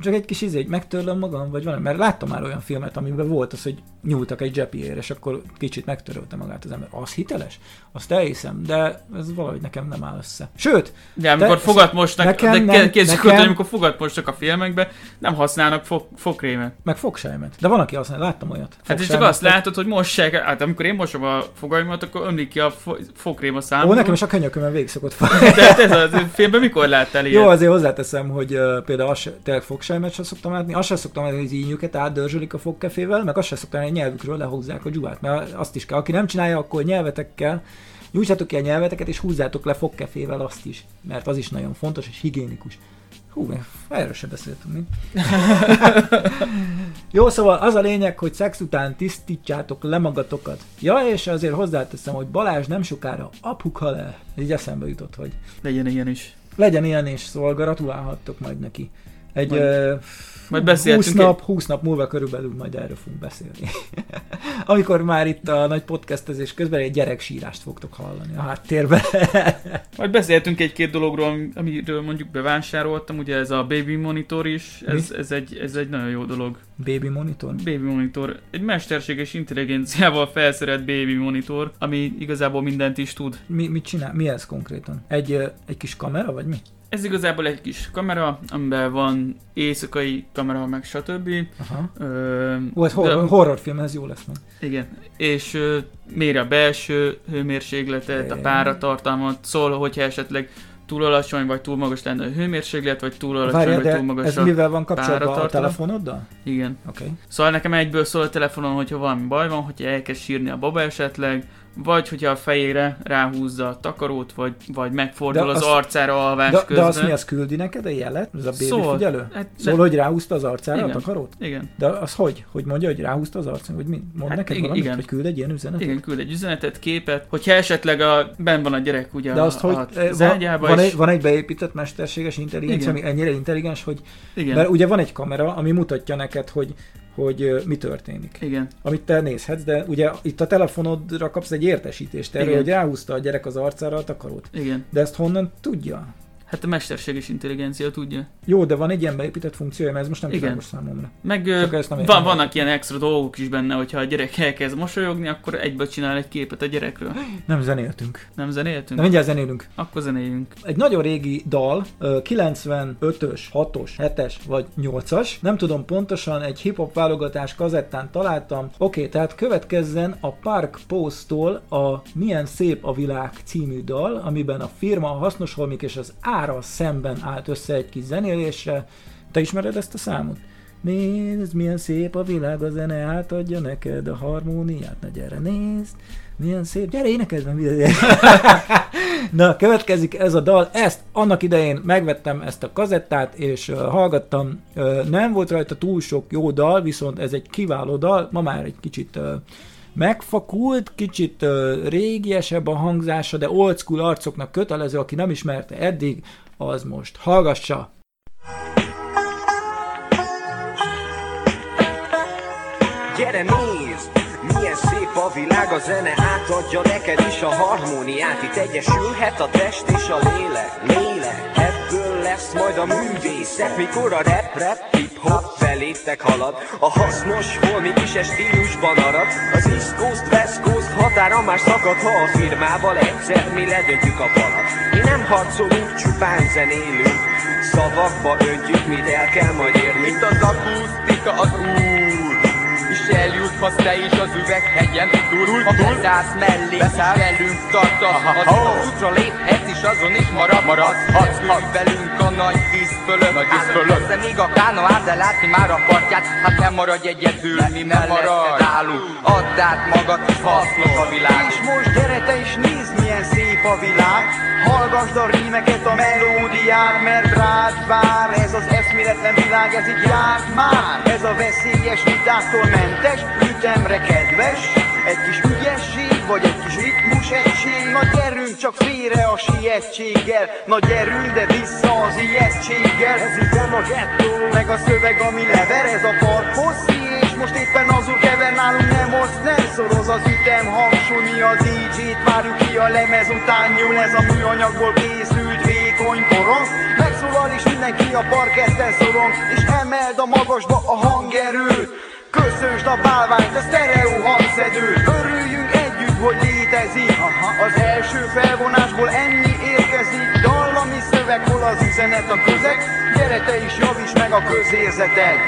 csak egy kis izé, megtörlöm magam, vagy valami, mert láttam már olyan filmet, amiben volt az, hogy nyúltak egy zsepiért, és akkor kicsit megtörölte magát az ember. Az hiteles? Azt elhiszem, de ez valahogy nekem nem áll össze. Sőt, De amikor fogat mosnak, nekem de képzeljük, nekem- hogy amikor fogat mosnak a filmekbe, nem használnak fog, fogkrémet. meg fogsejmet. De van, aki azt mondja, láttam olyat. Hát és csak azt látod, hogy mossák, hát amikor én mosom a fogaimat, akkor ömlik ki a fo- fogkrém a Ó, számomra. nekem is a könyökömön végig szokott. De hát ez a filmben mikor láttál ilyet? Jó, azért hozzáteszem, hogy uh, például azt tényleg fogsejmet sem szoktam látni, azt sem szoktam látni, hogy az ínyüket átdörzsölik a fogkefével, meg azt sem szoktam látni, hogy nyelvükről lehúzzák a dzsuvát, mert azt is kell. Aki nem csinálja, akkor nyelvetekkel nyújtsatok ki a nyelveteket, és húzzátok le fogkefével azt is, mert az is nagyon fontos és higiénikus. Hú, erről se beszéltünk, mi? Jó, szóval az a lényeg, hogy szex után tisztítsátok le magatokat. Ja, és azért hozzáteszem, hogy Balázs nem sokára apuka le. Így eszembe jutott, hogy Legyen ilyen is. legyen ilyen is, szóval gratulálhattok majd neki. Egy Majd- ö, majd beszéltünk 20 nap, 20 nap múlva körülbelül majd erről fogunk beszélni. Amikor már itt a nagy podcastezés közben egy gyereksírást fogtok hallani a háttérben. Majd beszéltünk egy-két dologról, ami- amiről mondjuk bevásároltam, ugye ez a Baby Monitor is, ez, ez, egy, ez egy nagyon jó dolog. Baby monitor? Baby Monitor, egy mesterséges intelligenciával felszerelt Baby Monitor, ami igazából mindent is tud. Mi, mit csinál? Mi ez konkrétan? Egy, egy kis kamera, vagy mi? Ez igazából egy kis kamera, amiben van éjszakai kamera, meg stb. Aha. Ö, Ó, ez horror, horrorfilm, ez jó lesz majd. Igen, és ö, méri a belső hőmérsékletet, a páratartalmat, szól, hogyha esetleg túl alacsony vagy túl magas lenne a hőmérséklet, vagy túl alacsony Várjál, vagy túl de magas ez a... mivel van kapcsolatban a telefonoddal? Igen. Okay. Szóval nekem egyből szól a telefonon, hogyha valami baj van, hogyha elkezd sírni a baba esetleg, vagy hogyha a fejére ráhúzza a takarót, vagy, vagy megfordul De az azt- arcára alvás De, közben. de azt mi, az küldi neked a jelet? Ez a baby Szól. figyelő? Hát, Szól, hogy ráhúzta az arcára Igen. a takarót? Igen, De az hogy? Hogy mondja, hogy ráhúzta az arcára? Vagy mi? Mond Hát neked igen, valamit? igen. Vagy küld egy ilyen üzenetet? igen, küld egy üzenetet, képet, hogyha esetleg a, ben van a gyerek ugye De azt, hogy a, eh, az van, van, egy, van egy beépített mesterséges intelligencia, Igen. ami ennyire intelligens, hogy... igen, Mert ugye van egy kamera, ami mutatja neked, hogy hogy mi történik. igen, Amit te nézhetsz, de ugye itt a telefonodra kapsz egy értesítést erről, Igen. hogy ráhúzta a gyerek az arcára a takarót. igen. De ezt honnan tudja? Hát a mesterséges intelligencia tudja. Jó, de van egy ilyen beépített funkciója, mert ez most nem Igen. számomra. Meg Csak ezt nem értem. van, vannak ilyen extra dolgok is benne, hogyha a gyerek elkezd mosolyogni, akkor egyből csinál egy képet a gyerekről. Nem zenéltünk. Nem zenéltünk? De mindjárt zenélünk. Akkor zenéljünk. Egy nagyon régi dal, ö, 95-ös, 6-os, 7-es vagy 8-as, nem tudom pontosan, egy hip-hop válogatás kazettán találtam. Oké, tehát következzen a Park Post-tól a Milyen szép a világ című dal, amiben a firma, a hasznos holmik és az ára szemben állt össze egy kis zenélésre. Te ismered ezt a számot? Nézd, milyen szép a világ, a zene átadja neked a harmóniát. Na gyere, nézd, milyen szép. Gyere, meg mindent. Na, következik ez a dal. Ezt annak idején megvettem ezt a kazettát, és uh, hallgattam. Uh, nem volt rajta túl sok jó dal, viszont ez egy kiváló dal. Ma már egy kicsit uh, megfakult, kicsit régiesebb a hangzása, de old school arcoknak kötelező, aki nem ismerte eddig, az most hallgassa. Gyere nézd, milyen szép a világ, a zene átadja neked is a harmóniát Itt egyesülhet a test és a lélek, lélek lesz majd a művészet, mikor a rap, rap, hip-hop felétek halad A hasznos holmi kis stílusban arad. Az East Coast, West Coast határa már szakad Ha a firmával egyszer mi ledöntjük a falat. Mi nem harcolunk, csupán zenélünk. Szavakba öntjük, mit el kell majd érni. Mint az akusztika az úr És eljuthatsz te is az üveghegyen. Túl Ha beszállsz mellé, Beszáll. velünk tartasz Az útra léphetsz és azon is marad. Maradhatsz. Ülj velünk a nagy víz fölött. Nagy víz fölött. De még a kána áll, de látni már a partját. Hát nem maradj egyedül, mi nem maradj. állunk. Add át magad, hasznos a világ. És most gyere te is nézd milyen szép a világ. Hallgassd a rímeket, a melódiát Mert rád vár. Ez az eszméletlen világ Ez itt járt már. Ez a veszélyes vitáktól mentes Ütemre kedves. Egy kis ügyesség, vagy egy kis ritmus egység. Na gyerünk csak félre a sietséggel. Na gyerünk, de vissza az ijesztséggel. Ez itt nem a gettó. Meg a szöveg, ami lever Ez a park hosszi És most éppen azul kever nálunk nem most nem szoroz az ütem hangsúlni a DJ-t Várjuk ki a lemez után nyúl ez a műanyagból készült vékony korong Megszólal is mindenki a parketten szorong És emeld a magasba a hangerőt Köszönsd a bálványt, a sztereó hangszedő Örüljünk együtt, hogy létezik. Az első felvonásból ennyi érkezik. Dallami szöveg, hol az üzenet a közeg? Gyere te is javíts meg a közérzetet.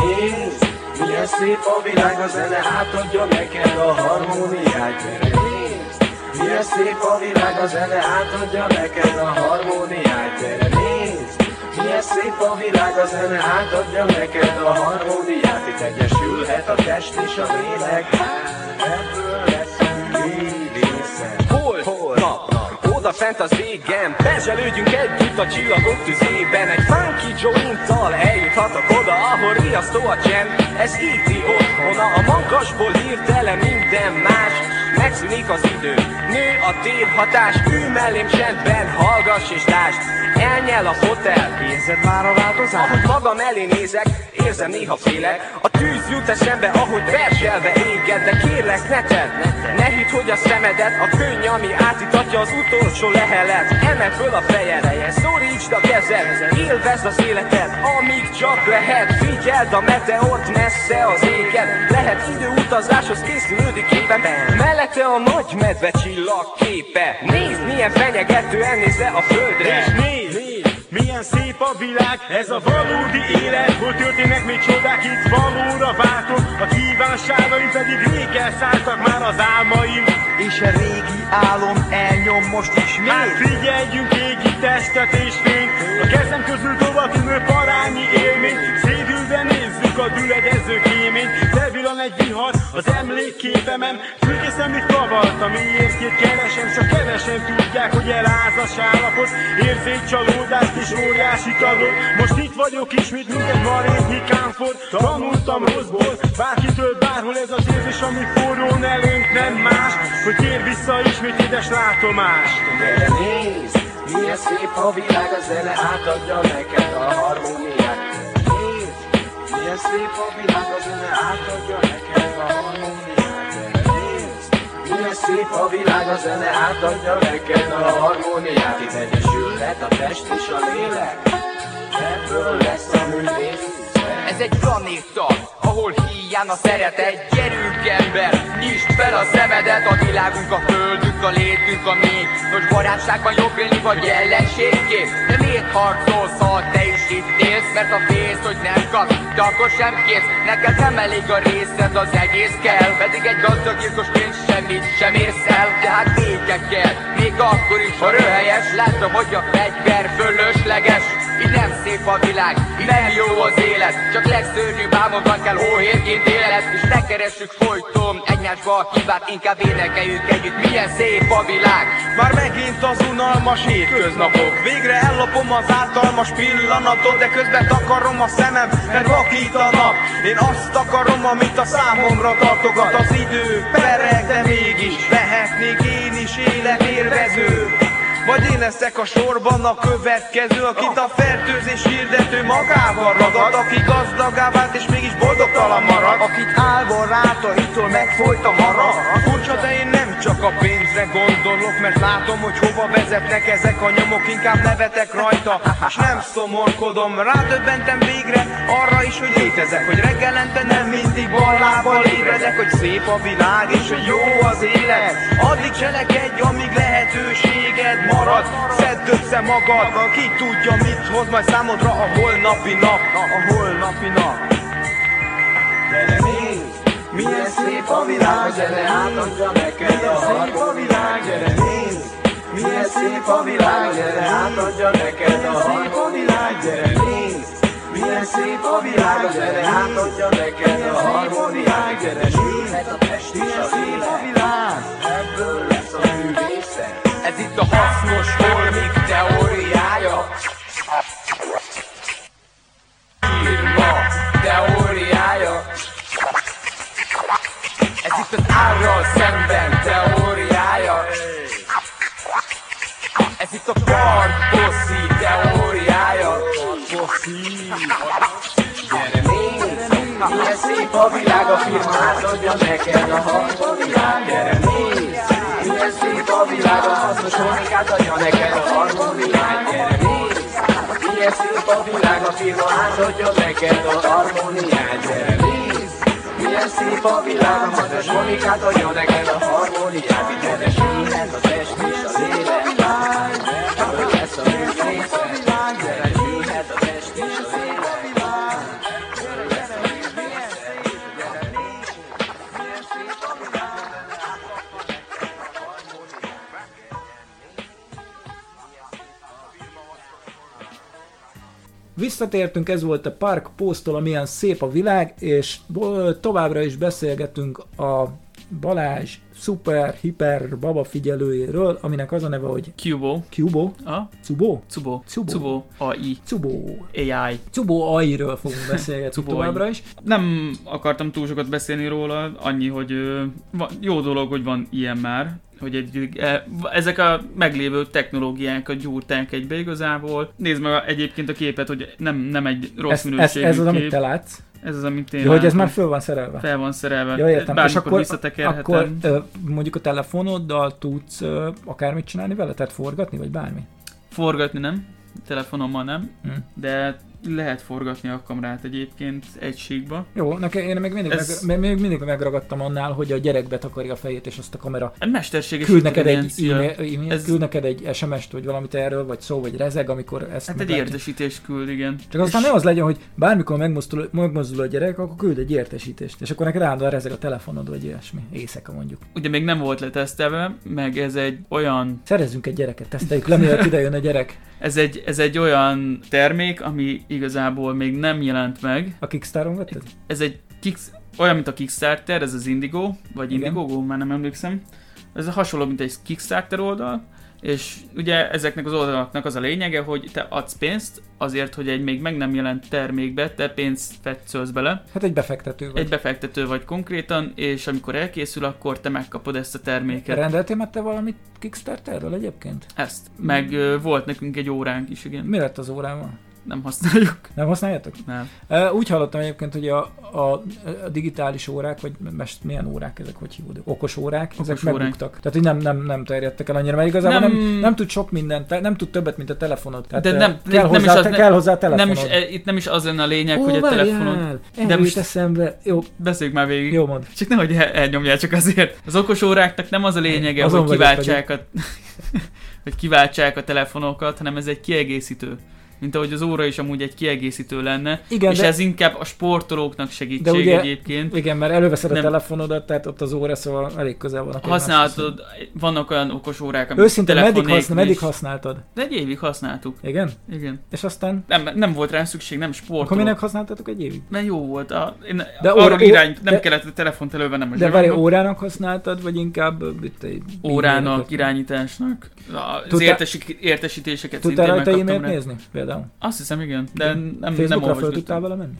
Nézd, milyen szép a világ, a zene átadja neked a harmóniát. Gyere nézd, milyen szép a világ, a zene átadja neked a harmóniát. Gyere nézd, milyen szép a világ, a zene átadja neked a harmóniát. Itt egyesülhet a test és a lélek. Ebből oda fent az égen Perzselődjünk együtt a csillagok tüzében. Egy funky jointtal eljuthatok oda Ahol riasztó a csend, ez íti otthona A magasból hirtelen minden más. Megszűnik az idő, nő a térhatás Ülj mellém csendben, hallgass és lásd Elnyel a fotel, érzed már a változást? Ahogy magam elé nézek, érzem néha félek. A tűz jut eszembe, ahogy verselve éged De kérlek ne tedd, ne hidd, hogy a szemedet A könny, ami átítatja az utolsó lehelet. Emeld föl a fejereje, szorítsd a kezed. Élvezd az életed, amíg csak lehet. Figyeld a meteort messze az égen Lehet időutazáshoz készülődik éppen. Mellette a nagy medve csillag képe. Nézd, milyen fenyegető elnézve a földre. És nézd, milyen szép a világ, ez a valódi élet. Hol történnek még csodák, itt valóra váltok. A kívánságaim pedig rég elszálltak már az álmaim. És a régi álom elnyom most ismét Hát figyeljünk égi testet és fényt. A kezem közül tovatűnő parányi élmény a düledező kéményt Felvillan egy vihar az emlékképemen. Mit kavartam, miért két keresem Csak kevesen tudják, hogy elázas állapot Érzék csalódást és óriási tagot. Most itt vagyok ismét, mint egy marényi kámfor Tanultam rosszból, bárkitől bárhol ez az érzés Ami forrón előnk nem más Hogy tér vissza ismét édes látomás Gyere nézd, milyen szép a világ, a zene átadja neked a harmóniát milyen szép a világ, a zene átadja neked a harmóniát. Milyen szép a világ, a zene átadja neked a harmóniát Itt egyesülhet a test és a lélek. Ebből lesz a művész Ez egy planéta, ahol hiány a szeretet Gyerünk ember, nyisd fel a szemedet A világunk, a földünk, a létünk, a mi. Hogy barátságban jobb élni, vagy ellenségként De miért harcolsz, ha te is itt élsz? Mert a félsz, hogy nem kapsz, de akkor sem kész Neked nem elég a részed, az egész kell. Pedig egy gazdag gyilkosként semmit sem érsz el. De hát béke kell, még akkor is, ha röhelyes. Látom, hogy a fegyver fölösleges nem szép a világ, nem jó az élet. Csak legszörnyűbb álmodban kell hóhérként élet És ne keressük folyton egymásba a hibát Inkább énekeljük együtt, milyen szép a világ. Már megint az unalmas hétköznapok. Végre ellopom az ártalmas pillanatot De közben takarom a szemem, mert vakít a nap. Én azt akarom, amit a számomra tartogat. Az idő pereg, de mégis lehetnék én is életérvező vagy én leszek a sorban a következő Akit a fertőzés hirdető magával ragad Aki gazdagá vált és mégis boldogtalan marad Akit álból ráta itól megfolyt a harag. Furcsa, de én nem csak a pénzre gondolok Mert látom, hogy hova vezetnek ezek a nyomok Inkább nevetek rajta, és nem szomorkodom. Rádöbbentem végre arra is, hogy létezek Hogy reggelente nem mindig ballábbal ébredek Hogy szép a világ, és hogy jó az élet. Addig cselekedj, amíg lehetőséged marad. Szedd össze magad, ki tudja mit hoz majd számodra a holnapi nap. A holnapi nap. Gyere nézd, milyen szép a világ, a zene átadja neked a szép a világ, gyere nézd, milyen szép a világ, a zene átadja neked a szép a világ, gyere nézd, milyen szép a világ, a zene átadja neked a harmóniát, gyere nézd, a test és a világ, ebből lesz a művészet. Ez itt a hasznos holmik teóriája. Írma teóriája. Ez itt az árral szemben teóriája. Ez itt a partbossi teóriája. Gyere nézd, milyen szép a világ, a firma átadja neked a harmóniát Gyere nézd, milyen szép a világ, a hasznos hornikát adja neked a harmóniát Gyere nézd, milyen szép a világ, a firma átadja neked a harmóniát Gyere nézd, milyen szép a világ, hasznos hornikát adja neked a harmóniát Gyere sülhet a test és Visszatértünk, ez volt a Park Postól, amilyen szép a világ, és továbbra is beszélgetünk a Balázs szuper, hiper baba figyelőjéről, aminek az a neve, hogy Cubo. Cubo? A? Cubo? Cubo. Cubo. Cubo. AI. Cubo. AI. Cubo AI-ről fogunk beszélgetni Cubo továbbra AI. is. Nem akartam túl sokat beszélni róla, annyi, hogy jó dolog, hogy van ilyen már, hogy egy, e, ezek a meglévő technológiákat gyúrták egybe igazából. Nézd meg egyébként a képet, hogy nem, nem egy rossz Ez, ez, minőségű ez az, kép. amit te látsz. Ez az, amit én Ja, hogy ez már föl van szerelve. Fel van szerelve. Ja, értem. És Bármikor akkor, visszatekerhetem. akkor mondjuk a telefonoddal tudsz akármit csinálni vele? Tehát forgatni, vagy bármi? Forgatni nem, telefonommal nem, Hm. de lehet forgatni a kamerát egyébként egységba. Jó, nekem én még mindig, Ez- meg, még mindig megragadtam annál, hogy a gyerek betakarja a fejét, és azt a kamera Egy mesterséges küld neked egy, e-mail, Ez- küld neked egy SMS-t, vagy valamit erről, vagy szó, vagy rezeg, amikor ezt Hát egy értesítést küld, igen. Csak aztán És- ne az legyen, hogy bármikor megmozdul, megmozdul a gyerek, akkor küld egy értesítést, és akkor neked állandóan rezeg a telefonod, vagy ilyesmi, éjszaka mondjuk. Ugye még nem volt letesztelve, meg ez egy olyan, Szerezzünk egy gyereket, teszteljük le, ide jön a gyerek. Ez egy, ez egy olyan termék, ami igazából még nem jelent meg. A Kickstarter-on vetted? Ez egy kicks, olyan, mint a Kickstarter, ez az Indigo, vagy. Indiegogo, már nem emlékszem. Ez hasonló, mint egy Kickstarter oldal, és ugye ezeknek az oldalaknak az a lényege, hogy te adsz pénzt azért, hogy egy még meg nem jelent termékbe te pénzt fetszölsz bele. Hát egy befektető vagy. Egy befektető vagy konkrétan, és amikor elkészül, akkor te megkapod ezt a terméket. Rendeltél már te valamit Kickstarterről egyébként? Ezt. Meg ö, volt nekünk egy óránk is, igen. Mi lett az órával? Nem használjuk. Nem használjátok? Nem. Úgy hallottam egyébként, hogy a, a, a digitális órák, vagy most milyen órák ezek, hogy hívódó? Okos órák, Okos ezek órák. megbuktak. Tehát, hogy nem, nem, nem terjedtek el annyira, mert igazából nem, Nem- nem, tud sok mindent, nem tud többet, mint a telefonod. Tehát, De eh, nem, kell, nem hozzá, is az, te, kell hozzá a telefonod. nem is, e, itt nem is az lenne a lényeg, Ó, hogy a telefonod... De De most eszembe, jó, beszéljük már végig. jó mond. Csak nehogy el, elnyomjál csak azért. Az okos óráknak nem az a lényege, Azon hogy kiváltsák a, hogy kiváltsák a telefonokat, hanem ez egy kiegészítő. Mint ahogy az óra is amúgy egy kiegészítő lenne. Igen, és de- ez inkább a sportolóknak segítség De ugye- egyébként. Igen, mert előveszed a Nem. telefonodat, tehát ott az óra, szóval elég közel van. a Használhatod, vannak olyan okos órák, amik telefon meddig, használ, meddig használtad? De egy évig használtuk. Igen? Igen. És aztán, Nem, nem volt rá szükség, nem sportoló. akkor minek használtatok egy évig? Mert jó volt. A, én De óra- arra ó- irány, nem de- kellett a telefont elővennem a De várj, órának használtad, vagy inkább mit, egy órának, irányításnak, az Tudtál- értesi, értesítéseket Tudtál szintén rajta megkaptam e-mailt rá. nézni? Például? Azt hiszem, igen, de nem, nem Facebookra föl tudtál vele menni?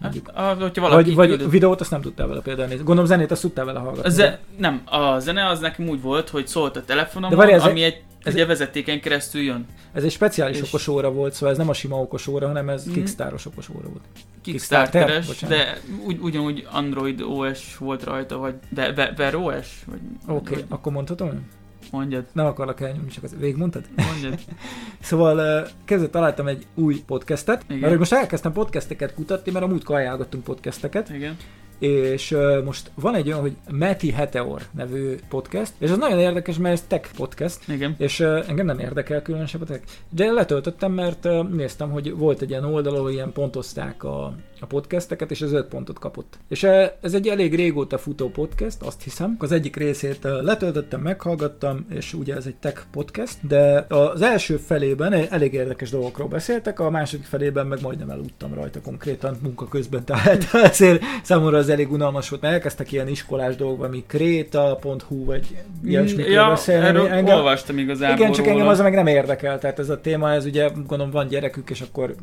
Hát, ah, hogyha valaki Vagy, vagy küldött. videót azt nem tudtál vele például nézni. Gondolom zenét azt tudtál vele hallgatni. Ze- nem, a zene az nekem úgy volt, hogy szólt a telefonomon, De várj, ez ami egy- ez ugye vezetéken keresztül jön. Ez egy speciális És- okos óra volt, szóval ez nem a sima okos óra, hanem ez Mhm. Kickstarteros okos óra volt. Kickstarteres, bocsánat. de ugy, ugyanúgy Android OS volt rajta, vagy de Wear OS? Oké, okay, vagy akkor mondhatom? Mondjad, Nem akarlak elnyomni, csak az végigmondtad? mondjad. Szóval kezdve találtam egy új podcastet, Igen. mert most elkezdtem podcasteket kutatni, mert amúgy kajálgattunk podcasteket, Igen. és uh, most van egy olyan, hogy Meti Heteor nevű podcast, és az nagyon érdekes, mert ez tech podcast, Igen. és uh, engem nem érdekel különösebb a tech, de letöltöttem, mert uh, néztem, hogy volt egy ilyen oldal, ahol ilyen pontozták a, a podcasteket, és az 5 pontot kapott. És uh, ez egy elég régóta futó podcast, azt hiszem. Az egyik részét uh, letöltöttem, meghallgattam, és ugye ez egy tech podcast, de az első felében elég érdekes dolgokról beszéltek, a második felében meg majdnem eludtam rajta konkrétan munka közben, tehát ezért számomra az elég unalmas volt, mert elkezdtek ilyen iskolás dolgok, ami kréta.hu, vagy ilyesmikről ja, beszélni. erről Engem- olvastam igazából igen, csak engem róla. az meg nem érdekel, tehát ez a téma, ez ugye gondolom van gyerekük, és akkor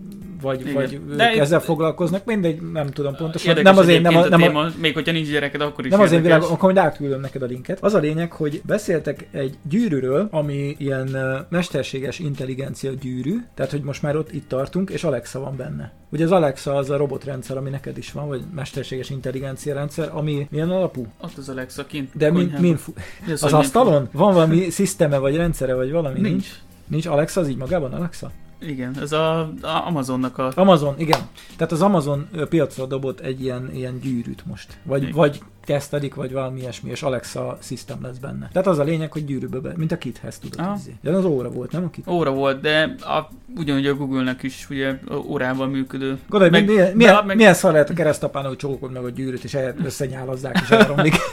vagy, Igen. vagy ők De- ezzel foglalkoznak, mindegy, nem tudom pontosan. Érdekes Nem az én, nem, a, nem, a téma, még hogyha nincs gyereked, akkor is nem az én érdekes. világom, akkor majd átküldöm neked a linket. Az a lényeg, hogy beszéltek egy gyűrűről, ami ilyen mesterséges intelligencia gyűrű, tehát hogy most már ott itt tartunk, és Alexa van benne. Ugye az Alexa az a robotrendszer, ami neked is van, vagy mesterséges intelligencia rendszer, ami milyen alapú? Ott az Alexa kint. De min, min fu- Mi az min asztalon? Van valami sziszteme, vagy rendszere, vagy valami? Nincs. Nincs. Nincs Alexa, az így magában Alexa? Igen, ez a, a Amazonnak a... Amazon, igen. Tehát az Amazon piacra dobott egy ilyen, ilyen gyűrűt most. Vagy, Igen. vagy tesztelik, vagy valami ilyesmi, és Alexa system lesz benne. Tehát az a lényeg, hogy gyűrűbe be, mint a kithez tudod. Izé. De az óra volt, nem a kit? Óra volt, de a, ugyanúgy a Google-nek is ugye órával működő. Gondolj, Meg- milyen, milyen, meg- milyen szar lehet a keresztapán, hogy csókod meg a gyűrűt, és összenyálazzák, és elromlik.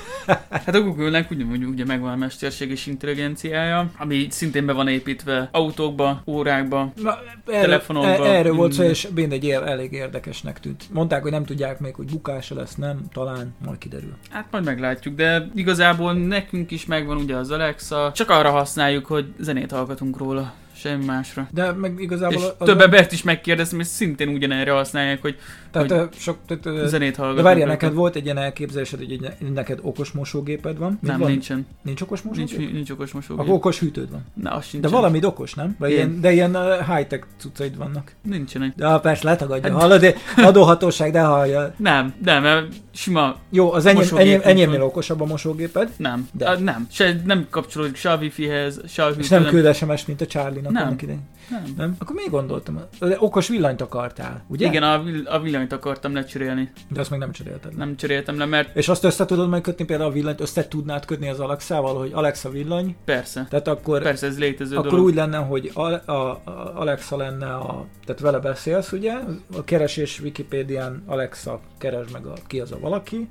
Hát a Google-nek ugyanúgy ugye megvan a mesterséges intelligenciája, ami szintén be van építve autókba, órákba. Na, Telefonokban, Erről, erről volt szó, minden. és mindegy, elég érdekesnek tűnt. Mondták, hogy nem tudják még, hogy bukása lesz, nem, talán, majd kiderül. Hát majd meglátjuk, de igazából nekünk is megvan ugye az Alexa, csak arra használjuk, hogy zenét hallgatunk róla, semmi másra. De meg igazából... És az- több embert is megkérdeztem, és szintén ugyanerre használják, hogy Tehát hogy sok... Tehát, zenét de hallgatunk. várjál, neked volt egy ilyen elképzelésed, hogy egy, neked okos mosógéped van? Nem, van? nincsen. Nincs okos mosógép? Nincs, nincs okos mosógép. Akkor okos hűtőd van. Na, az De sincsen. valami okos, nem? Vagy Ilyen. de ilyen high-tech cuccaid vannak. Nincsenek. De persze letagadja. Hát- Hallod, adóhatóság, de hallja. Nem, nem, mert sima Jó, az enyém, enyém, enyémnél okosabb a mosógéped, Nem, De. A, nem. Se, nem kapcsolódik se a wifi-hez, se a és nem küld SMS, mint a Charlie-nak Nem. idején. Nem. Nem? Akkor még gondoltam? De okos villanyt akartál, ugye? Igen, a, vill- a villanyt akartam lecserélni. De azt még nem cserélted le. Nem cseréltem le, mert És azt össze tudod majd kötni, például a villanyt össze tudnád kötni az Alexával, hogy Alexa villany, persze. tehát akkor, Persze, ez létező akkor dolog. úgy lenne, hogy a, a, a Alexa lenne a, tehát vele beszélsz, ugye, a keresés Wikipédián Alexa keres meg a, ki az a valaki,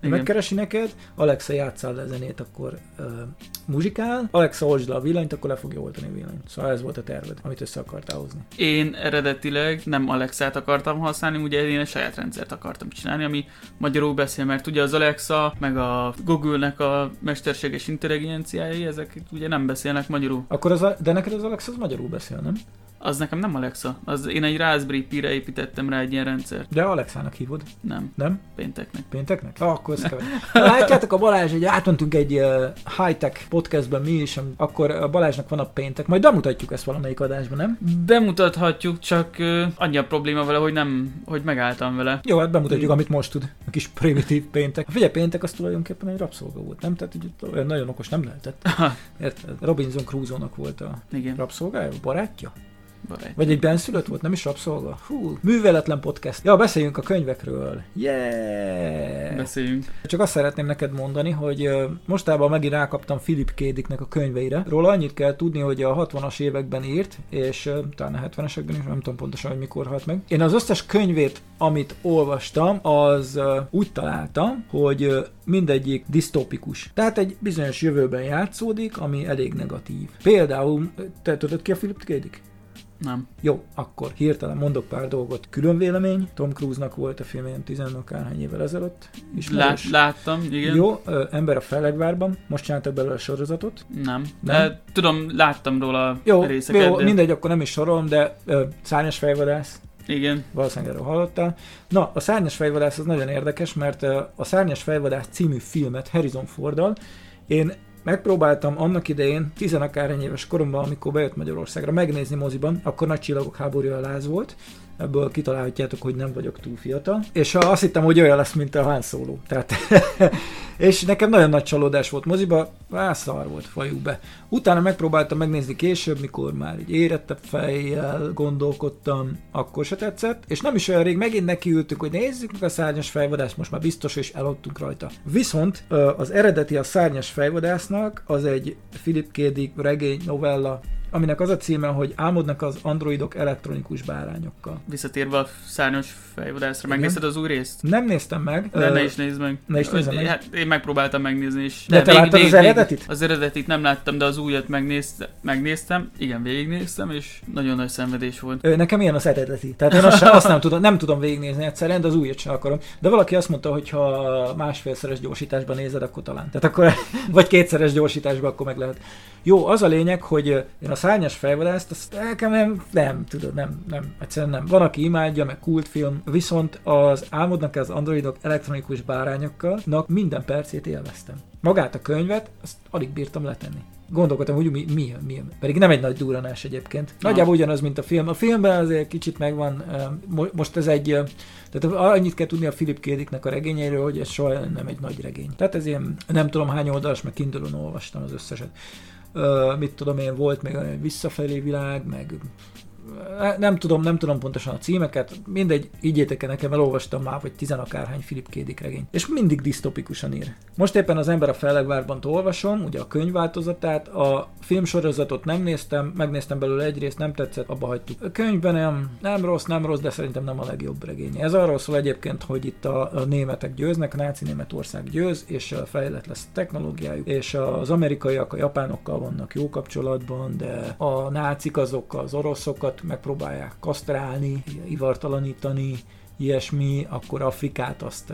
Igen. megkeresi neked, Alexa játszál le zenét, akkor uh, muzsikál, Alexa oldsd le a villanyt, akkor le fogja oltani a villanyt. Szóval ez volt a terved, amit össze akartál hozni. Én eredetileg nem Alexát akartam használni, ugye én egy saját rendszert akartam csinálni, ami magyarul beszél, mert ugye az Alexa, meg a Google-nek a mesterséges intelligenciái, ezek ugye nem beszélnek magyarul. Akkor az, a, de neked az Alexa az magyarul beszél, nem? Az nekem nem Alexa, az én egy Raspberry Pi-re építettem rá egy ilyen rendszert. De Alexának hívod, Nem, nem? pénteknek. Pénteknek? Ah, akkor. Na, Látjátok a Balázs, hogy átmentünk egy uh, high-tech podcastben mi is, akkor a Balázsnak van a péntek, majd bemutatjuk ezt valamelyik adásban, nem? Bemutathatjuk, csak uh, annyi a probléma vele, hogy nem, hogy megálltam vele. Jó, hát bemutatjuk, amit most tud. A kis primitív péntek. A figyelj, péntek az tulajdonképpen egy rabszolga volt, nem? Tehát olyan nagyon okos nem lehetett. Érted? Robinson Crusoe-nak volt a Igen, rabszolgája, a barátja? barát. Vagy egy benszülött volt, nem is rabszolga? Hú, műveletlen podcast. Ja, beszéljünk a könyvekről. Yeah! Beszéljünk. Csak azt szeretném neked mondani, hogy mostában megint rákaptam Philip K. Dicknek a könyveire. Róla annyit kell tudni, hogy a 60-as években írt, és talán a 70-esekben is, nem tudom pontosan, hogy mikor halt meg. Én az összes könyvét, amit olvastam, az úgy találtam, hogy mindegyik disztópikus. Tehát egy bizonyos jövőben játszódik, ami elég negatív. Például, te tudod ki a Philip K. Dick? Nem. Jó, akkor hirtelen mondok pár dolgot. Külön vélemény, Tom Cruise-nak volt a film ilyen tizenakárhány évvel ezelőtt. Lát, Ismerős. láttam, igen. Jó, ö, Ember a Fellegvárban, most csináltak belőle a sorozatot. Nem. Nem? De tudom, láttam róla Jó, részeket, jó de... mindegy, akkor nem is sorolom, de ö, Szárnyas fejvadász, Igen. valószínűleg erről hallottál. Na, a Szárnyas fejvadász az nagyon érdekes, mert a Szárnyas fejvadász című filmet Harrison Forddal én megpróbáltam annak idején, tizenakárhány éves koromban, amikor bejött Magyarországra, megnézni moziban, akkor Nagy Csillagok háborúja láz volt, ebből kitalálhatjátok, hogy nem vagyok túl fiatal. És azt hittem, hogy olyan lesz, mint a Han Solo. Tehát, és nekem nagyon nagy csalódás volt moziba, á, szar volt, fajuk be. Utána megpróbáltam megnézni később, mikor már egy érettebb fejjel gondolkodtam, akkor se tetszett, és nem is olyan rég megint nekiültük, hogy nézzük meg a szárnyas fejvadást, most már biztos, és eladtunk rajta. Viszont az eredeti a szárnyas fejvadásznak az egy Philip K. Dick regény novella, aminek az a címe, hogy álmodnak az androidok elektronikus bárányokkal. Visszatérve a szárnyas fejvadászra, megnézted az új részt? Nem néztem meg. Ö, ne is nézd meg. ne is nézzem meg. Hát, én megpróbáltam megnézni, és... De te láttad az eredetit? Az eredetit nem láttam, de az újat megnézte, megnéztem. Igen, végignéztem, és nagyon nagy szenvedés volt. Ö, Nekem ilyen az eredeti. Tehát én azt, azt nem, tudom, nem tudom végignézni egyszerűen, de az újat sem akarom. De valaki azt mondta, hogy ha másfélszeres gyorsításban nézed, akkor talán. Tehát akkor, vagy kétszeres gyorsításban, akkor meg lehet. Jó, az a lényeg, hogy én szárnyas fejvadászt, azt nekem nem, nem, tudod, nem, nem, egyszerűen nem. Van, aki imádja, meg kultfilm, viszont az álmodnak az androidok elektronikus bárányokkal, minden percét élveztem. Magát a könyvet, azt alig bírtam letenni gondolkodtam, hogy mi, mi, mi, pedig nem egy nagy duranás egyébként. Nagyjából ugyanaz, mint a film. A filmben azért kicsit megvan, most ez egy, tehát annyit kell tudni a Philip Kédiknek a regényeiről, hogy ez soha nem egy nagy regény. Tehát ez ilyen, nem tudom hány oldalas, meg kindle olvastam az összeset. Mit tudom én, volt még a visszafelé világ, meg nem tudom, nem tudom pontosan a címeket, mindegy, ígyétek el nekem, elolvastam már, vagy tizenakárhány Philip Kédik regény. És mindig disztopikusan ír. Most éppen az ember a Fellegvárban olvasom, ugye a könyvváltozatát, a filmsorozatot nem néztem, megnéztem belőle egy részt, nem tetszett, abba hagytuk. A könyvben nem, nem rossz, nem rossz, de szerintem nem a legjobb regény. Ez arról szól egyébként, hogy itt a, a németek győznek, a náci Németország győz, és fejlett lesz a technológiájuk, és az amerikaiak a japánokkal vannak jó kapcsolatban, de a nácik azok az oroszokat megpróbálják kasztrálni, ivartalanítani, ilyesmi, akkor Afrikát azt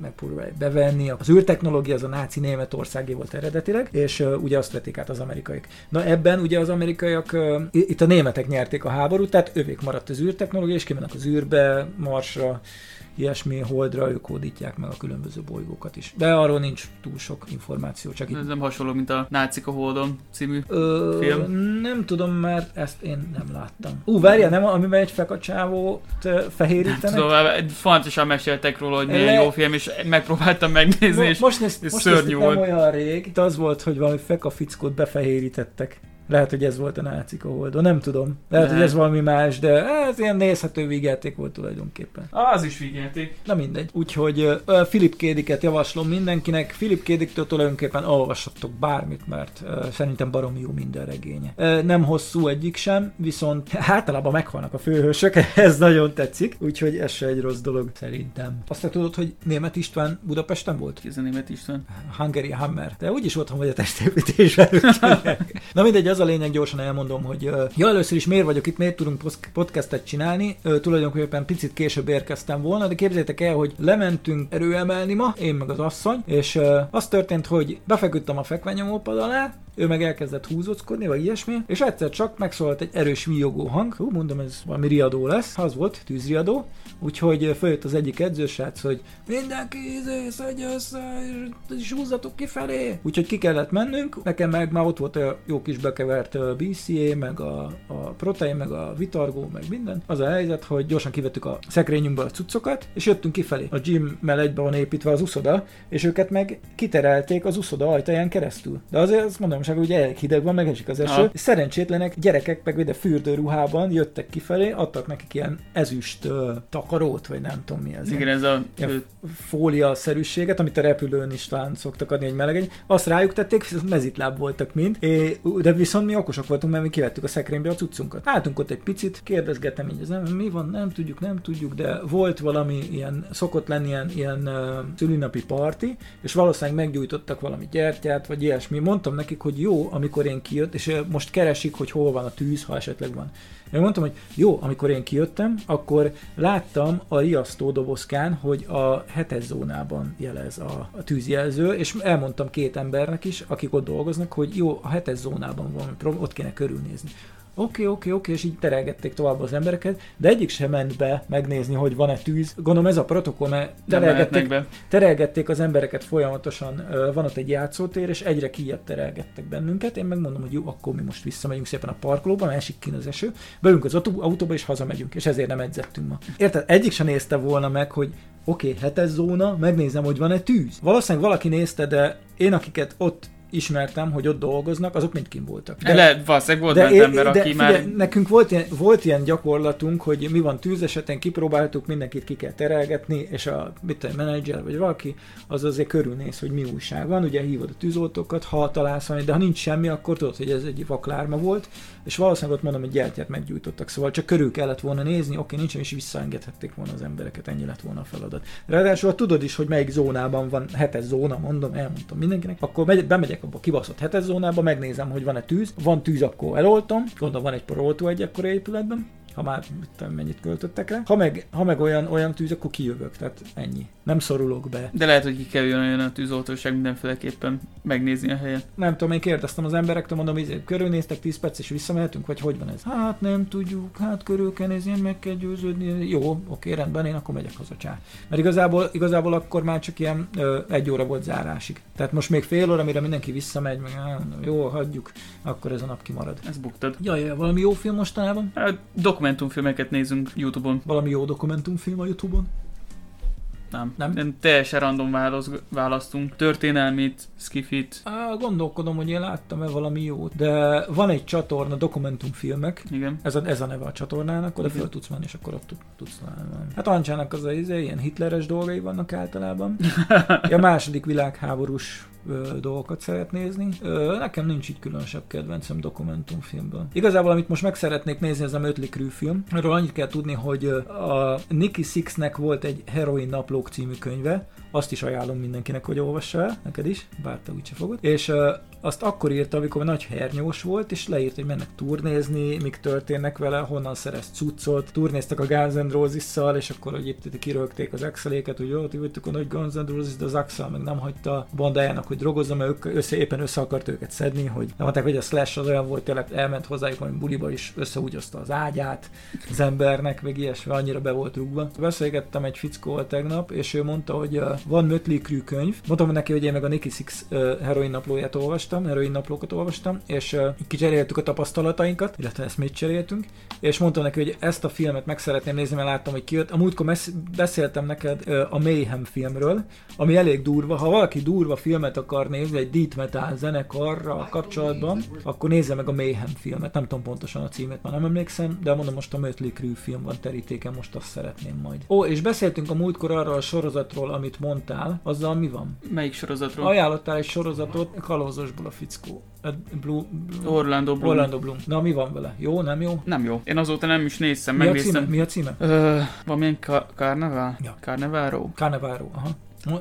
megpróbálják bevenni. Az űrtechnológia az a náci Németországé volt eredetileg, és ugye azt vették át az amerikaiak. Na ebben ugye az amerikaiak, itt a németek nyerték a háborút, tehát övék maradt az űrtechnológia, és kimennek az űrbe, Marsra, ilyesmi holdra ők hódítják meg a különböző bolygókat is. De arról nincs túl sok információ. Csak itt... Ez nem hasonló, mint a Nácik a Holdon című Ö, film? Nem tudom, mert ezt én nem láttam. Ú, várjál, nem, amiben egy fekacsávót fehérítenek? Nem tudom, fontosan meséltek róla, hogy milyen Le... jó film, és megpróbáltam megnézni, Mo- és most néz, most szörnyű volt. Nem olyan rég, itt az volt, hogy valami fekafickót befehérítettek. Lehet, hogy ez volt a nácik a holdon, nem tudom. Lehet, ne. hogy ez valami más, de ez ilyen nézhető vígjáték volt tulajdonképpen. Az is vígjáték. Na mindegy. Úgyhogy uh, Philip Kédiket javaslom mindenkinek. Philip Kédiktől tulajdonképpen olvashattok bármit, mert uh, szerintem baromi jó minden regénye. Uh, nem hosszú egyik sem, viszont általában meghalnak a főhősök, ez nagyon tetszik, úgyhogy ez se egy rossz dolog szerintem. Azt te tudod, hogy Német István Budapesten volt? Ki ez a Német István? Hungary Hammer. De úgyis otthon vagy a testépítésben. Na mindegy, az a lényeg, gyorsan elmondom, hogy ja, először is miért vagyok itt, miért tudunk podcastet csinálni. Tulajdonképpen picit később érkeztem volna, de képzeljétek el, hogy lementünk erőemelni ma, én meg az asszony, és az történt, hogy befeküdtem a fekvenyomópad alá, ő meg elkezdett húzóckodni, vagy ilyesmi, és egyszer csak megszólalt egy erős viogó hang, hú, mondom, ez valami riadó lesz, az volt, tűzriadó, úgyhogy följött az egyik edzősrác, hogy mindenki izé, szedje össze, és húzzatok kifelé. Úgyhogy ki kellett mennünk, nekem meg már ott volt a jó kis bekevert BCA, meg a, a protein, meg a vitargó, meg minden. Az a helyzet, hogy gyorsan kivettük a szekrényünkből a cuccokat, és jöttünk kifelé. A gymmel egybe van építve az uszoda, és őket meg kiterelték az uszoda ajtaján keresztül. De azért azt mondom, hogy elég hideg van, megesik az eső. És szerencsétlenek gyerekek meg ide fürdőruhában jöttek kifelé, adtak nekik ilyen ezüst uh, takarót, vagy nem tudom mi ez. Igen, ez a fólia-szerűséget, amit a repülőn is talán szoktak adni egy melegeny. Azt rájuk tették, mezitláb voltak mind, é, de viszont mi okosak voltunk, mert mi kivettük a szekrénybe a cuccunkat. Álltunk ott egy picit, kérdezgettem így, ez nem, mi van, nem tudjuk, nem tudjuk, de volt valami ilyen, szokott lenni ilyen, ilyen uh, szülinapi parti, és valószínűleg meggyújtottak valami gyertyát, vagy ilyesmi. Mondtam nekik, hogy jó, amikor én kijött, és most keresik, hogy hol van a tűz, ha esetleg van. Én mondtam, hogy jó, amikor én kijöttem, akkor láttam a riasztó dobozkán, hogy a hetes zónában jelez a, a tűzjelző, és elmondtam két embernek is, akik ott dolgoznak, hogy jó, a hetes zónában van, ott kéne körülnézni oké, oké, oké, és így terelgették tovább az embereket, de egyik sem ment be megnézni, hogy van-e tűz. Gondolom ez a protokoll, mert terelgették, terelgették az embereket folyamatosan, van ott egy játszótér, és egyre kijebb terelgettek bennünket. Én megmondom, hogy jó, akkor mi most visszamegyünk szépen a parkolóba, mert esik ki az eső, beülünk az autóba, és hazamegyünk, és ezért nem edzettünk ma. Érted? Egyik sem nézte volna meg, hogy oké, okay, hetes zóna, megnézem, hogy van-e tűz. Valószínűleg valaki nézte, de én, akiket ott ismertem, hogy ott dolgoznak, azok mind kim voltak. De, Lehet, valószínűleg volt de, é, ember, de, aki figyelj, már... Nekünk volt ilyen, volt ilyen gyakorlatunk, hogy mi van tűzeseten, kipróbáltuk, mindenkit ki kell terelgetni, és a mit a menedzser vagy valaki, az azért körülnéz, hogy mi újság van, ugye hívod a tűzoltókat, ha találsz valami, de ha nincs semmi, akkor tudod, hogy ez egy vaklárma volt, és valószínűleg ott mondom, hogy gyertyát meggyújtottak, szóval csak körül kellett volna nézni, oké, nincs, és visszaengedhették volna az embereket, ennyi lett volna a feladat. Ráadásul tudod is, hogy melyik zónában van, hetes zóna, mondom, elmondtam mindenkinek, akkor megy, bemegyek abba a kibaszott hetes zónába, megnézem, hogy van-e tűz, van tűz, akkor eloltom, gondolom van egy poroltó egy ekkor épületben, ha már tudom, mennyit költöttek rá. Ha meg, ha meg olyan, olyan tűz, akkor kijövök, tehát ennyi. Nem szorulok be. De lehet, hogy ki kell jön a tűzoltóság mindenféleképpen megnézni a helyet. Nem tudom, én kérdeztem az emberektől, mondom, hogy körülnéztek 10 perc és visszamehetünk, vagy hogy van ez? Hát nem tudjuk, hát körül kell nézni, meg kell győződni. Jó, oké, rendben, én akkor megyek haza, csá. Mert igazából, igazából akkor már csak ilyen ö, egy óra volt zárásig. Tehát most még fél óra, mire mindenki visszamegy, meg á, jó, hagyjuk, akkor ez a nap kimarad. Ez buktad. Jaj, jaj, valami jó film mostanában? Hát, dokumentumfilmeket nézünk Youtube-on. Valami jó dokumentumfilm a Youtube-on? Nem. Nem? nem teljesen random válasz, választunk. Történelmit, skifit. Á, gondolkodom, hogy én láttam-e valami jót, de van egy csatorna, dokumentumfilmek. Igen. Ez a, ez a neve a csatornának, oda fel tudsz menni, és akkor ott tudsz látni. Hát Ancsának az a izé, ilyen hitleres dolgai vannak általában. a második világháborús ö, dolgokat szeret nézni. Ö, nekem nincs így különösebb kedvencem dokumentumfilmből. Igazából, amit most meg szeretnék nézni, ez a Mötley Crüe film. Erről annyit kell tudni, hogy a Nicky Sixnek volt egy Heroin naplók című könyve, azt is ajánlom mindenkinek, hogy olvassa el, neked is, bár te úgyse fogod. És azt akkor írta, amikor nagy hernyós volt, és leírt, hogy mennek turnézni, mik történnek vele, honnan szerez cuccot. Turnéztek a Guns N' Roses-szal, és akkor hogy itt kirögték az Exceléket, hogy jó, jöttük a nagy Guns N' Roses, de az Axel meg nem hagyta bandájának, hogy drogozzon, mert ők össze, éppen össze akart őket szedni, hogy nem mondták, hogy a Slash az olyan volt, tényleg elment hozzájuk valami buliba, és összeúgyozta az ágyát az embernek, meg ilyesmi, annyira be volt rúgva. Beszélgettem egy fickóval tegnap, és ő mondta, hogy van Mötley könyv. Mondtam neki, hogy én meg a Nicky Six heroin naplóját olvastam, heroin naplókat olvastam, és uh, kicseréltük a tapasztalatainkat, illetve ezt mit cseréltünk, és mondtam neki, hogy ezt a filmet meg szeretném nézni, mert láttam, hogy kijött. A múltkor mesz- beszéltem neked uh, a Mayhem filmről, ami elég durva. Ha valaki durva filmet akar nézni, egy death metal zenekarra kapcsolatban, akkor nézze meg a Mayhem filmet. Nem tudom pontosan a címet, már nem emlékszem, de mondom most a Mötley Crüe film van terítéken, most azt szeretném majd. Ó, és beszéltünk a múltkor arról a sorozatról, amit mondtál, azzal mi van? Melyik sorozatról? Ajánlottál egy sorozatot, kalózosból a fickó. Blue, Blue, Orlando Bloom. Orlando Bloom. Na, mi van vele? Jó, nem jó? Nem jó. Én azóta nem is néztem, mi megnéztem. A címe? Mi a címe? Ö, valamilyen Carnaval? Ja. Carnevaro? Carnevaro, aha.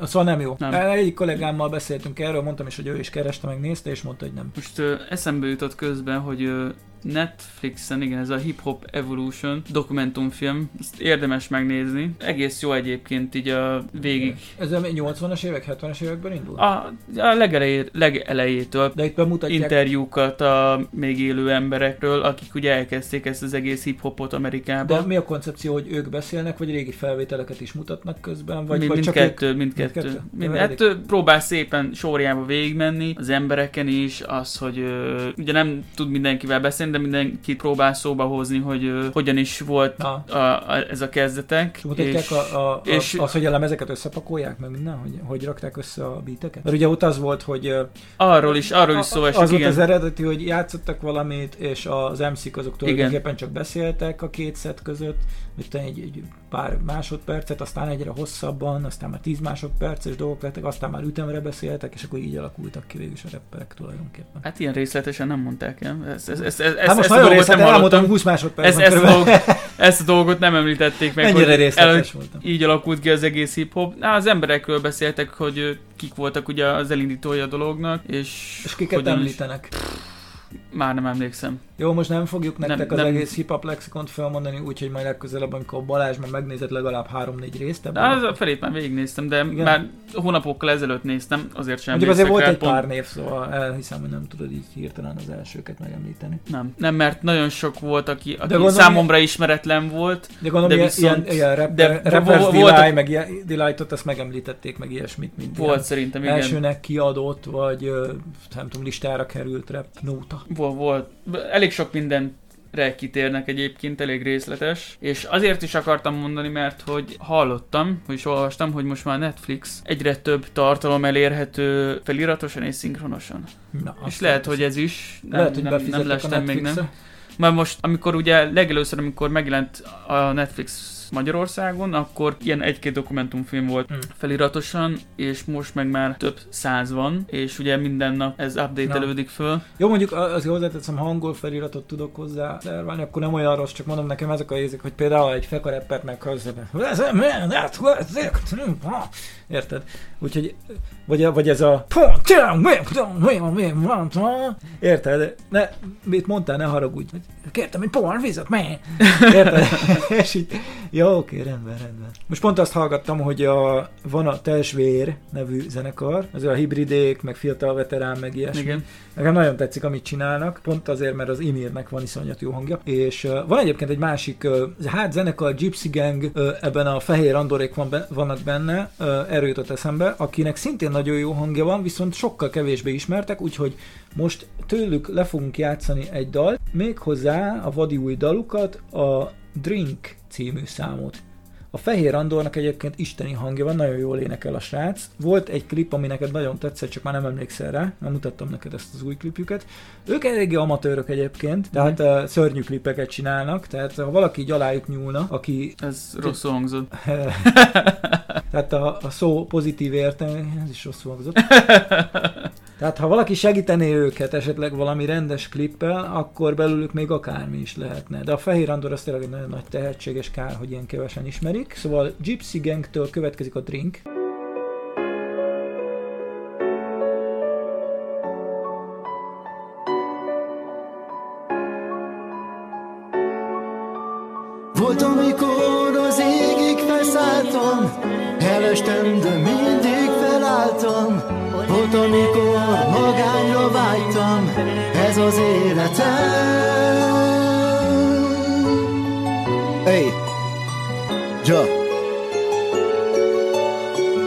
Szóval nem jó. Nem. Egyik kollégámmal beszéltünk erről, mondtam is, hogy ő is kereste, meg nézte, és mondta, hogy nem. Most ö, eszembe jutott közben, hogy ö, Netflixen, igen, ez a Hip Hop Evolution dokumentumfilm, ezt érdemes megnézni. Egész jó egyébként így a végig. Ez a 80-as évek, 70-es években indul? A, a legelejé, legelejétől De itt bemutatják... interjúkat a még élő emberekről, akik ugye elkezdték ezt az egész hip-hopot Amerikában. De mi a koncepció, hogy ők beszélnek, vagy régi felvételeket is mutatnak közben? Vagy, mind, vagy mindkettő, ők... mindkettő. mindkettő? Mind, hát próbál szépen sorjába végigmenni, az embereken is, az, hogy ö, ugye nem tud mindenkivel beszélni, de mindenki próbál szóba hozni, hogy ö, hogyan is volt Na. a, a, ez a kezdetek. Mutatják és, a, a, a, és- az, hogy a lemezeket összepakolják, meg minden, hogy, hogy rakták össze a beateket? Mert ugye ott az volt, hogy arról is, arról is szó esik, az volt igen. az eredeti, hogy játszottak valamit, és az MC-k azok tulajdonképpen csak beszéltek a két szett között, mit tudom, egy, egy pár másodpercet, aztán egyre hosszabban, aztán már 10 másodperces dolgok lettek, aztán már ütemre beszéltek, és akkor így alakultak ki végül is a rapperek tulajdonképpen. Hát ilyen részletesen nem mondták el. Ezt, ezt, ezt, ezt, Hát most ezt nagyon dolgot részletes, nem elmondtam hallottam. 20 másodpercben Ezt, ezt, dolgot, ezt a dolgot nem említették meg, Mennyire hogy részletes voltam. így alakult ki az egész hip-hop. Na, az emberekről beszéltek, hogy kik voltak ugye az elindítója a dolognak, és, És kiket hogyan is- említenek? Már nem emlékszem. Jó, most nem fogjuk nektek Nem- az nem- egész hip-hop lexikont felmondani, úgyhogy majd legközelebb, amikor Balázs már megnézett legalább 3-4 részt De ebből. az a felét már végignéztem, de Igen. már hónapokkal ezelőtt néztem, azért sem Mondjuk azért volt rá, egy pont- pár név, szóval elhiszem, hogy nem tudod így hirtelen az elsőket megemlíteni. Nem, nem, mert nagyon sok volt, aki, aki gondolom, számomra ismeretlen volt. De gondolom, De viszont- ilyen, ilyen rapper, de de Rappers vo- Delight, meg ilyen Delightot, ezt megemlítették, meg ilyesmit, mint Volt szerintem, igen. elsőnek kiadott, vagy nem tudom, listára került rap nóta. Volt, volt. Elég sok mindenre kitérnek egyébként, elég részletes. És azért is akartam mondani, mert hogy hallottam, hogy is olvastam, hogy most már Netflix egyre több tartalom elérhető feliratosan és szinkronosan. Na, és lehet, hogy ez is. Nem, Lehet, hogy nem, nem lestem még nem. Mert most, amikor ugye legelőször, amikor megjelent a Netflix Magyarországon, akkor ilyen egy-két dokumentumfilm volt Hmm. feliratosan, és most meg már több száz van, és ugye minden nap ez update-elődik föl. Jó, mondjuk azért hozzáteszem, ha angol feliratot tudok hozzá szerválni, akkor nem olyan rossz, csak mondom nekem ezek a érzék, hogy például egy fekareppert meghallgatsz, Érted? Úgyhogy, vagy, vagy ez a Érted? Ne, mit mondtál, ne haragudj. Kértem egy pohar vizet, me. Érted? És így, Ja, oké, rendben, rendben. Most pont azt hallgattam, hogy a, van a Tesvér nevű zenekar, az a hibridék, meg fiatal veterán, meg ilyesmi. Igen. Nekem nagyon tetszik, amit csinálnak, pont azért, mert az Imirnek van iszonyat jó hangja. És uh, van egyébként egy másik, uh, hát zenekar, Gypsy Gang, uh, ebben a fehér andorék van be, vannak benne, uh, erről jutott eszembe, akinek szintén nagyon jó hangja van, viszont sokkal kevésbé ismertek, úgyhogy most tőlük le fogunk játszani egy dal, méghozzá a vadi új dalukat, a Drink című számot. A Fehér Andornak egyébként isteni hangja van, nagyon jól énekel a srác. Volt egy klip, ami neked nagyon tetszett, csak már nem emlékszel rá, nem mutattam neked ezt az új klipjüket. Ők eléggé amatőrök egyébként, tehát uh, szörnyű klipeket csinálnak, tehát ha valaki így alájuk nyúlna, aki... Ez rossz hangzott. tehát a, a szó pozitív értelme, ez is rossz hangzott. Tehát ha valaki segítené őket esetleg valami rendes klippel, akkor belőlük még akármi is lehetne. De a Fehér Andor az tényleg egy nagyon nagy tehetséges kár, hogy ilyen kevesen ismerik. Szóval Gypsy Gangtől következik a Drink. Volt, amikor az égig felszálltam, elestem, de felálltam. Volt, amikor magányra vágytam, ez az életem. Hey, ja.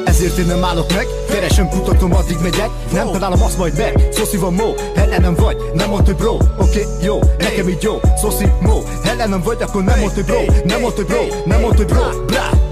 Ezért én nem állok meg, keresem, kutatom, addig megyek. Nem találom azt majd meg, Szoszi van mo, ellenem vagy, nem mondd, hogy bro. Oké, okay, jó, nekem így jó, Szoszi mo Ellenem vagy, akkor nem mondd, hogy bro. Nem mondd, hogy bro, nem mondd, hogy bro, bra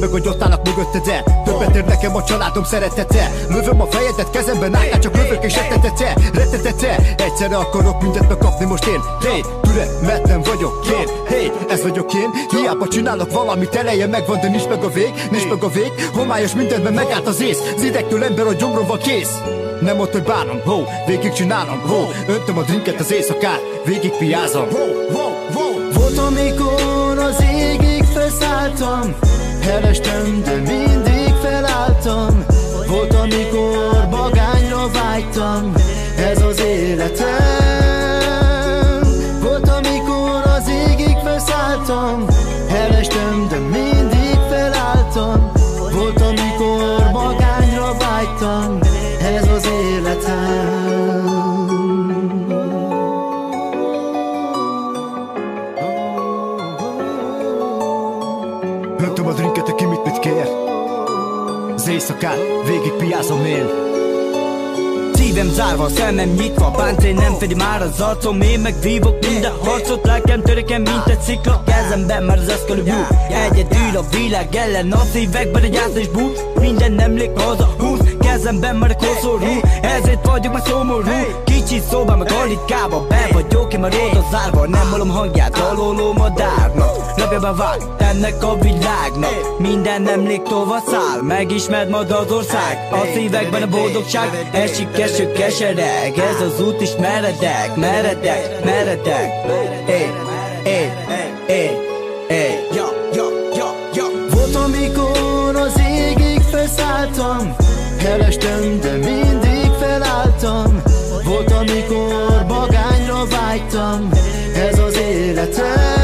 meg, hogy ott állnak mögötted el Többet ér nekem a családom szeretete. Lövöm a fejedet, kezemben álltál, csak lövök és rettetete Rettetete, egyszerre akarok mindent megkapni most én. Hey, türelmetlen vagyok én. Hey, ez vagyok én. Hiába csinálok valamit, eleje megvan, de nincs meg a vég Nincs meg a vég, homályos mindenben megállt az ész. Az idegtől ember a gyomrom van kész. Nem ott, hogy bánom, ho, végig csinálom, ho Öntöm a drinket az éjszakát, végig piázom. Ho, ho, ho. Volt, amikor az égig felszálltam Elestem, de mindig felálltam. Volt, amikor magányra vágytam. Ez az életem. Volt, amikor az égig felszálltam. Elestem, de mindig felálltam. Volt, amikor éjszakát végig piázom én. Szívem zárva, szemem nyitva Páncél nem fedi már az arcom Én meg vívok minden harcot Lelkem törekem, mint egy szikla Kezemben már az eszkalibú Egyedül a világ ellen A szívekben egy át és bú. Minden emlék az a húz Kezemben már a koszorú. Ezért vagyok már szomorú. Kicsi szobám meg alitkába Be vagyok én már oda zárva. Nem hallom hangját, daloló madárnak Napjában vág ennek a világnak Minden emlék tova száll. Megismerd majd az ország A szívekben a boldogság. Esik eső kesereg Ez az út is meredek Meredek, meredek. Éj, éj, éj, éj Volt, amikor az égig felszálltam Elestem, de mindig felálltam. Volt, amikor magányra vágytam Ez az életem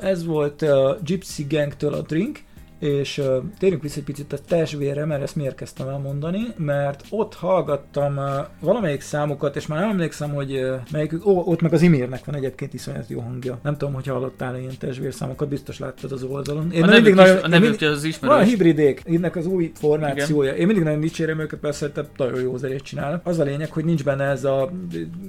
ez volt a Gypsy Gangtől a Drink, és uh, térjünk vissza egy picit a testvére, mert ezt miért kezdtem elmondani, mert ott hallgattam uh, valamelyik számokat, és már nem emlékszem, hogy uh, melyikük, ó, ott meg az Imirnek van egyébként iszonyat jó hangja. Nem tudom, hogy hallottál ilyen testvér számokat, biztos láttad az oldalon. Én a nevük, nagyon, is, a nevük mindig, az ismerős. Van hibridék, ennek az új formációja. Igen. Én mindig nagyon dicsérem őket, persze, hogy nagyon jó zenét csinálnak. Az a lényeg, hogy nincs benne ez a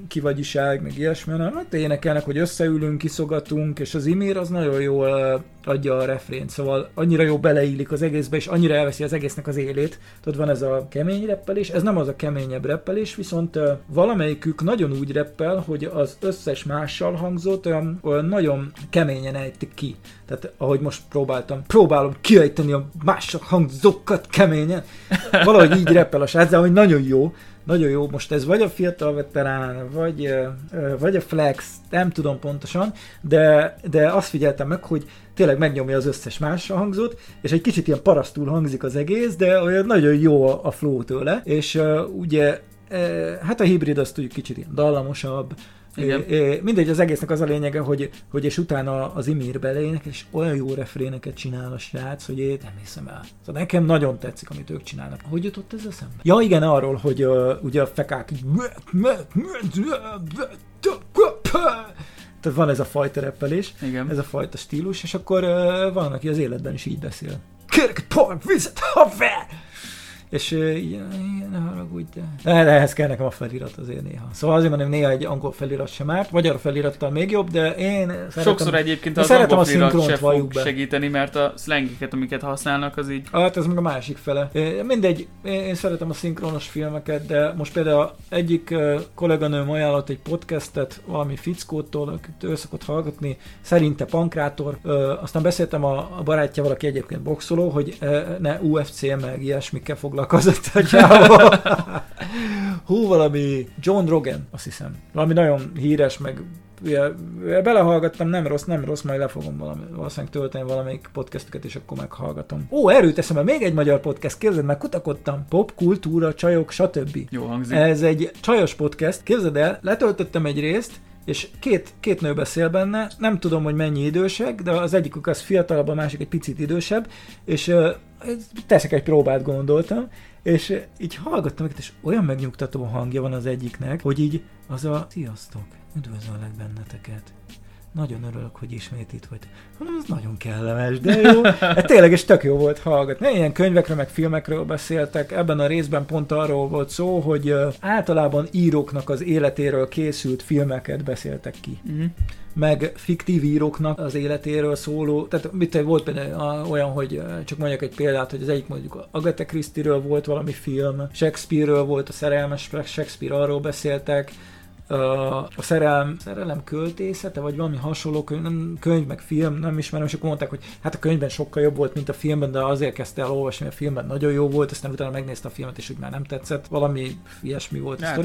kivagyiság, meg ilyesmi, hanem hát énekelnek, hogy összeülünk, kiszogatunk, és az Imir az nagyon jól adja a refrént, szóval annyira jó beleillik az egészbe, és annyira elveszi az egésznek az élét. Tudod, van ez a kemény reppelés, ez nem az a keményebb reppelés, viszont valamelyikük nagyon úgy reppel, hogy az összes mással hangzott olyan, olyan nagyon keményen ejtik ki. Tehát ahogy most próbáltam, próbálom kiejteni a mással hangzókat keményen. Valahogy így reppel a srác, de hogy nagyon jó nagyon jó, most ez vagy a fiatal veterán, vagy, vagy a flex, nem tudom pontosan, de, de azt figyeltem meg, hogy tényleg megnyomja az összes más hangzót, és egy kicsit ilyen parasztul hangzik az egész, de olyan nagyon jó a, flow tőle, és uh, ugye uh, hát a hibrid az tudjuk kicsit ilyen dallamosabb, igen. É, é, mindegy, az egésznek az a lényege, hogy, hogy és utána az Imir belének, és olyan jó refréneket csinál a srác, hogy én nem hiszem el. Szóval nekem nagyon tetszik, amit ők csinálnak. Hogy jutott ez eszembe? Ja igen, arról, hogy uh, ugye a fekák így tehát van ez a fajta reppelés, Igen. ez a fajta stílus, és akkor uh, van, aki az életben is így beszél. Kérek egy vizet, haver! És ilyen, ne haragudj, de... de... ehhez kell nekem a felirat azért néha. Szóval azért mondom, néha egy angol felirat sem árt, magyar felirattal még jobb, de én szeretem, Sokszor egyébként az szeretem angol felirat se fog be. segíteni, mert a szlengiket, amiket használnak, az így... Hát ez meg a másik fele. Mindegy, én szeretem a szinkronos filmeket, de most például egyik kolléganőm ajánlott egy podcastet valami fickótól, akit ő szokott hallgatni, szerinte pankrátor. Aztán beszéltem a barátjával, aki egyébként boxoló, hogy ne UFC meg ilyesmikkel foglalkozik foglalkozott a csávó. Hú, valami John Rogan, azt hiszem. Valami nagyon híres, meg belehallgattam, nem rossz, nem rossz, majd le fogom valami, valószínűleg tölteni valamelyik podcastüket, és akkor meghallgatom. Ó, erőt teszem, mert még egy magyar podcast, képzeld, meg kutakodtam. Pop, kultúra, csajok, stb. Jó hangzik. Ez egy csajos podcast, képzeld el, letöltöttem egy részt, és két, két nő beszél benne, nem tudom, hogy mennyi idősek, de az egyikük az fiatalabb, a másik egy picit idősebb, és teszek egy próbát gondoltam, és így hallgattam őket, és olyan megnyugtató hangja van az egyiknek, hogy így az a sziasztok, üdvözöllek benneteket nagyon örülök, hogy ismét itt vagy. Hanem ez nagyon kellemes, de jó. Hát tényleg, és tök jó volt hallgatni. Ilyen könyvekről, meg filmekről beszéltek. Ebben a részben pont arról volt szó, hogy általában íróknak az életéről készült filmeket beszéltek ki. Uh-huh meg fiktív íróknak az életéről szóló, tehát mit volt például olyan, hogy csak mondjak egy példát, hogy az egyik mondjuk Agatha Christie-ről volt valami film, Shakespeare-ről volt a szerelmes Shakespeare, arról beszéltek, a szerelem, szerelem költészete, vagy valami hasonló könyv, nem, könyv, meg film, nem ismerem, és akkor mondták, hogy hát a könyvben sokkal jobb volt, mint a filmben, de azért kezdte el olvasni, a filmben nagyon jó volt, aztán utána megnézte a filmet, és úgy már nem tetszett. Valami ilyesmi volt. Ja,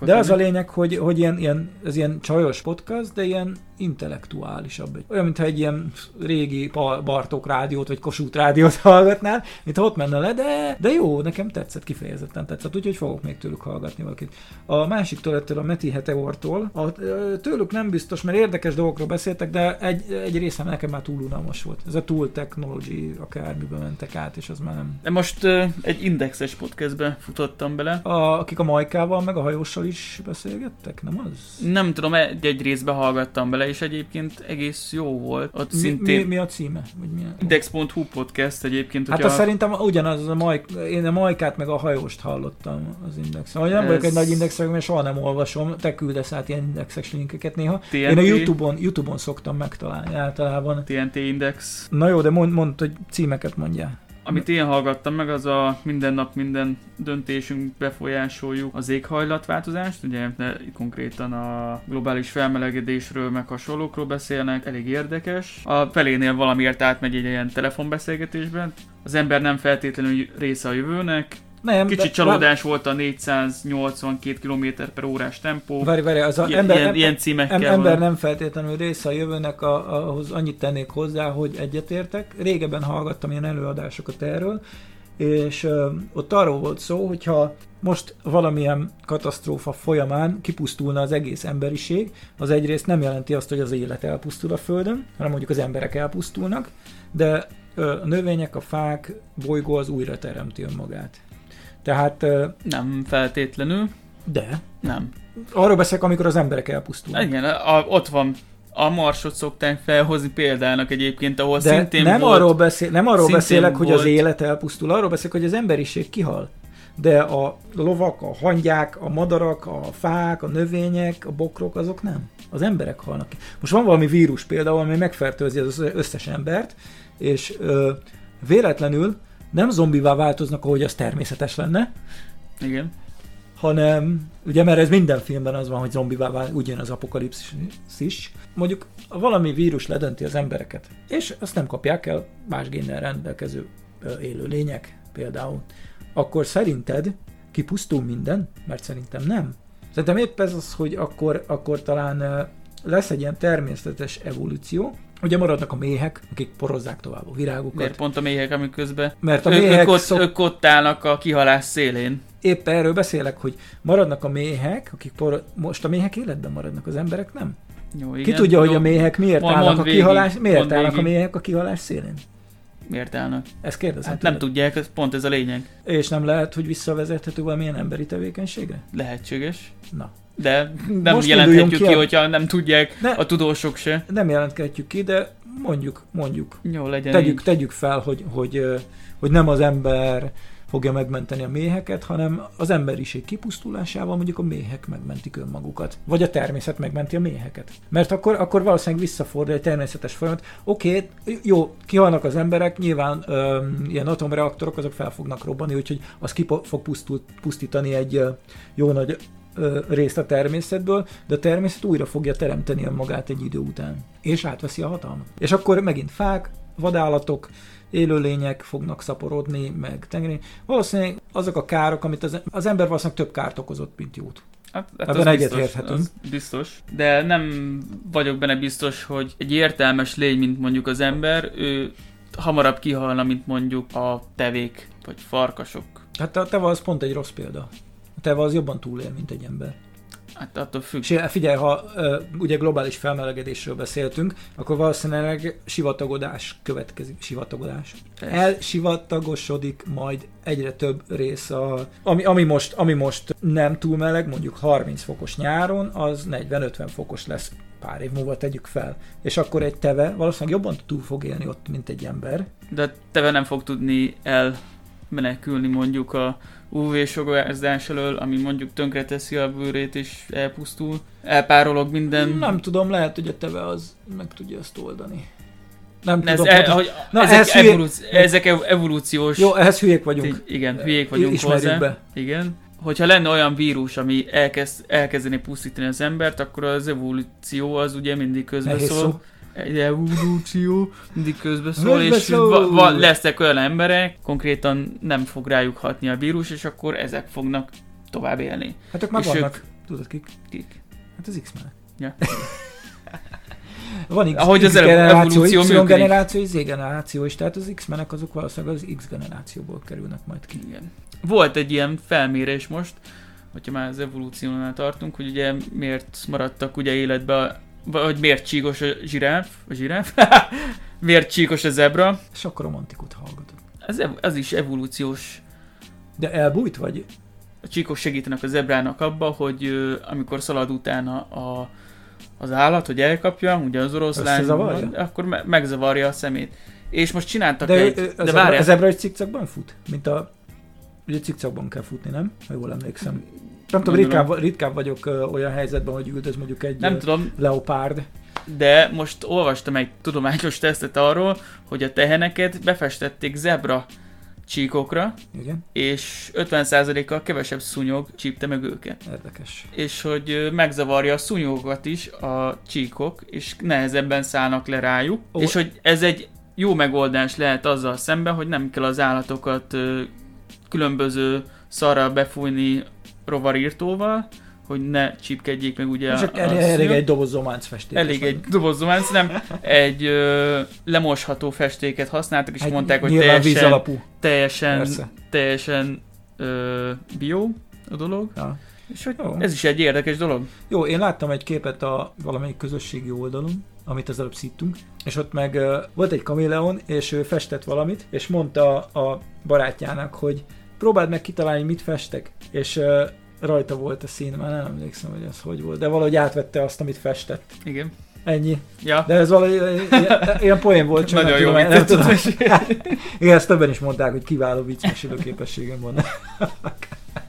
de az a lényeg, hogy, hogy ilyen, ilyen, ez ilyen csajos podcast, de ilyen intellektuálisabb. Olyan, mintha egy ilyen régi Bartók rádiót, vagy Kossuth rádiót hallgatnál, mint ott menne le, de, de jó, nekem tetszett, kifejezetten tetszett, úgyhogy fogok még tőlük hallgatni valakit. A másik ettől a Meti Heteortól, a, tőlük nem biztos, mert érdekes dolgokról beszéltek, de egy, egy részem nekem már túl unalmas volt. Ez a Tool Technology, akármiben mentek át, és az már nem. De most uh, egy indexes podcastbe futottam bele. A, akik a Majkával, meg a hajóssal is beszélgettek, nem az? Nem tudom, egy, egy részbe hallgattam bele, és egyébként egész jó volt. Ott mi, szintén... mi, mi a címe? Vagy mi a... Index.hu podcast egyébként. Hát azt szerintem ugyanaz a Majk, én a Majkát meg a hajóst hallottam az Index. Vagy nem Ez... vagyok egy nagy indexek, mert soha nem olvasom, te küldesz át ilyen indexes linkeket néha. TNT... Én a Youtube-on, Youtube-on szoktam megtalálni általában. TNT Index. Na jó, de mond, mond hogy címeket mondjál. Amit én hallgattam meg, az a minden nap minden döntésünk befolyásoljuk az éghajlatváltozást, ugye konkrétan a globális felmelegedésről, meg hasonlókról beszélnek, elég érdekes. A felénél valamiért átmegy egy ilyen telefonbeszélgetésben. Az ember nem feltétlenül része a jövőnek, nem, Kicsit de, csalódás volt a 482 km per órás tempó. Várj, várj, az a ilyen, ember, ilyen, ilyen címekkel em, ember nem feltétlenül része a jövőnek, a, ahhoz annyit tennék hozzá, hogy egyetértek. Régebben hallgattam ilyen előadásokat erről, és ö, ott arról volt szó, hogyha most valamilyen katasztrófa folyamán kipusztulna az egész emberiség, az egyrészt nem jelenti azt, hogy az élet elpusztul a Földön, hanem mondjuk az emberek elpusztulnak, de a növények, a fák, bolygó az újra teremti önmagát. Tehát... Nem feltétlenül. De. Nem. Arról beszélek, amikor az emberek elpusztulnak. Igen, a, ott van a Marsot szokták felhozni példának egyébként, ahol De szintén nem volt, arról, beszél, nem arról beszélek, volt... hogy az élet elpusztul, arról beszélek, hogy az emberiség kihal. De a lovak, a hangyák, a madarak, a fák, a növények, a bokrok, azok nem. Az emberek halnak ki. Most van valami vírus például, ami megfertőzi az összes embert, és ö, véletlenül nem zombivá változnak, ahogy az természetes lenne, Igen. hanem, ugye mert ez minden filmben az van, hogy zombivá vál, úgy jön az apokalipszis is. Mondjuk valami vírus ledönti az embereket, és azt nem kapják el más génnel rendelkező élő lények például. Akkor szerinted kipusztul minden? Mert szerintem nem. Szerintem épp ez az, hogy akkor, akkor talán lesz egy ilyen természetes evolúció, Ugye maradnak a méhek, akik porozzák tovább a virágokat. Miért pont a méhek, amik közben Mert a méhek ők, ott, szok- ők ott állnak a kihalás szélén. Épp erről beszélek, hogy maradnak a méhek, akik por... most a méhek életben maradnak, az emberek, nem? Jó, Ki igen. tudja, hogy Jó. a méhek miért Mond- állnak mondd a végig, kihalás, miért mondd állnak a végig. méhek a kihalás szélén? Miért állnak? Ezt kérdezem. Hát nem tudják, ez pont ez a lényeg. És nem lehet, hogy visszavezethető valamilyen emberi tevékenységre? Lehetséges. Na. De nem Most jelenthetjük ki, ki a- hogyha nem tudják Ne. a tudósok se. Nem jelentkedjük ki, de mondjuk, mondjuk. Jó, legyen Tegyük, így. tegyük fel, hogy, hogy, hogy nem az ember fogja megmenteni a méheket, hanem az emberiség kipusztulásával mondjuk a méhek megmentik önmagukat. Vagy a természet megmenti a méheket. Mert akkor, akkor valószínűleg visszafordul egy természetes folyamat. Oké, jó, kihalnak az emberek, nyilván ö, ilyen atomreaktorok, azok fel fognak robbanni, úgyhogy az ki fog pusztul, pusztítani egy ö, jó nagy ö, részt a természetből, de a természet újra fogja teremteni önmagát egy idő után. És átveszi a hatalmat. És akkor megint fák, vadállatok, élőlények fognak szaporodni, meg tengeri. Valószínűleg azok a károk, amit az, az ember valószínűleg több kárt okozott, mint jót. Hát, hát Ebben egyetérthetünk. biztos. De nem vagyok benne biztos, hogy egy értelmes lény, mint mondjuk az ember, ő hamarabb kihalna, mint mondjuk a tevék, vagy farkasok. Hát a teva az pont egy rossz példa. A teva az jobban túlél, mint egy ember. Hát attól függ. És figyelj, ha ugye globális felmelegedésről beszéltünk, akkor valószínűleg sivatagodás következik. Sivatagodás. Elsivatagosodik majd egyre több rész, a, ami, ami, most, ami most nem túl meleg, mondjuk 30 fokos nyáron, az 40-50 fokos lesz pár év múlva tegyük fel. És akkor egy teve valószínűleg jobban túl fog élni ott, mint egy ember. De teve nem fog tudni elmenekülni mondjuk a UV-sugárzás elől, ami mondjuk tönkreteszi a bőrét és elpusztul. Elpárolog minden. Nem tudom, lehet, hogy a teve az meg tudja ezt oldani. Nem Ez, tudom. e, pontos- hogy, Na, ezek, ehhez hülye- evolúci- ezek ev- evolúciós... Jó, ehhez hülyék vagyunk. Igen, hülyék vagyunk Ismerjük hozzá. be. Igen. Hogyha lenne olyan vírus, ami elkezd, elkezdeni pusztítani az embert, akkor az evolúció az ugye mindig közbeszól. Egy evolúció mindig közbeszól, és va, va, lesznek olyan emberek, konkrétan nem fog rájuk hatni a vírus, és akkor ezek fognak tovább élni. Hát ők már És vannak. Tudod kik? Kik? Hát az X-menek. Ja. Van X, Ahogy az generáció, evolúció Y működik. generáció és Z generáció is, tehát az X-menek azok valószínűleg az X generációból kerülnek majd ki. Igen. Volt egy ilyen felmérés most, hogyha már az evolúciónál tartunk, hogy ugye miért maradtak ugye életbe, vagy miért csíkos a zsiráf, a zsiráf, miért csíkos a zebra. És akkor romantikot hallgatod. Ez, ez is evolúciós. De elbújt vagy? A csíkok segítenek a zebrának abba, hogy amikor szalad utána a, az állat, hogy elkapja, ugye az oroszlán, Összezavarja? akkor me- megzavarja a szemét. És most csináltak De, egy... ő, de várjál, az ebra egy cikcakban fut? Mint a... Ugye cikcakban kell futni, nem? Ha jól emlékszem. Nem tudom, ritkább, ritkább vagyok ö, olyan helyzetben, hogy üldöz mondjuk egy Nem ö, tudom. leopárd. De most olvastam egy tudományos tesztet arról, hogy a teheneket befestették zebra csíkokra, Igen. és 50%-kal kevesebb szúnyog csípte meg őket. Érdekes. És hogy ö, megzavarja a szúnyogokat is a csíkok, és nehezebben szállnak le rájuk. Ó. És hogy ez egy jó megoldás lehet azzal szemben, hogy nem kell az állatokat ö, különböző szarral befújni rovarírtóval, hogy ne csípkedjék meg ugye Csak elég, a elég egy doboz zománc festék. Elég egy doboz zománc, nem egy ö, lemosható festéket használtak, és Egy mondták, hogy teljesen, vízalapú. teljesen, Persze. teljesen ö, bio a dolog. Ja. És hogy Jó. ez is egy érdekes dolog. Jó, én láttam egy képet a valamelyik közösségi oldalon, amit az előbb szíttünk, és ott meg uh, volt egy kaméleon, és ő festett valamit, és mondta a barátjának, hogy próbáld meg kitalálni, mit festek, és uh, rajta volt a szín, már nem emlékszem, hogy ez hogy volt, de valahogy átvette azt, amit festett. Igen. Ennyi. Ja. De ez valahogy ilyen, ilyen poén volt, csak Nagyon nem jó tudom, nem tudom. Igen, ezt többen is mondták, hogy kiváló viccmesélő képességem van.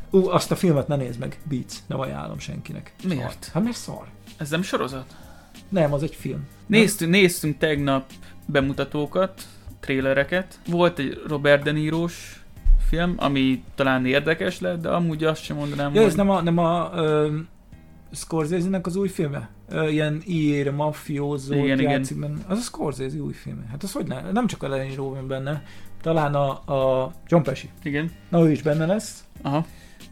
Ú, azt a filmet ne nézd meg, Beats, nem ajánlom senkinek. Miért? Hát mert szar. Ez nem sorozat? Nem, az egy film. Néztünk, néztünk tegnap bemutatókat, trélereket. Volt egy Robert De Niro-s film, ami talán érdekes lett, de amúgy azt sem mondanám, Ja, ez nem a, nem a ö, Scorsese-nek az új filme? Ö, ilyen ír, mafiózó Igen, igen. benne. Az a Scorsese új filme. Hát az hogy ne? Nem csak a Lenny van benne. Talán a, a John Pesci. Igen. Na ő is benne lesz. Aha.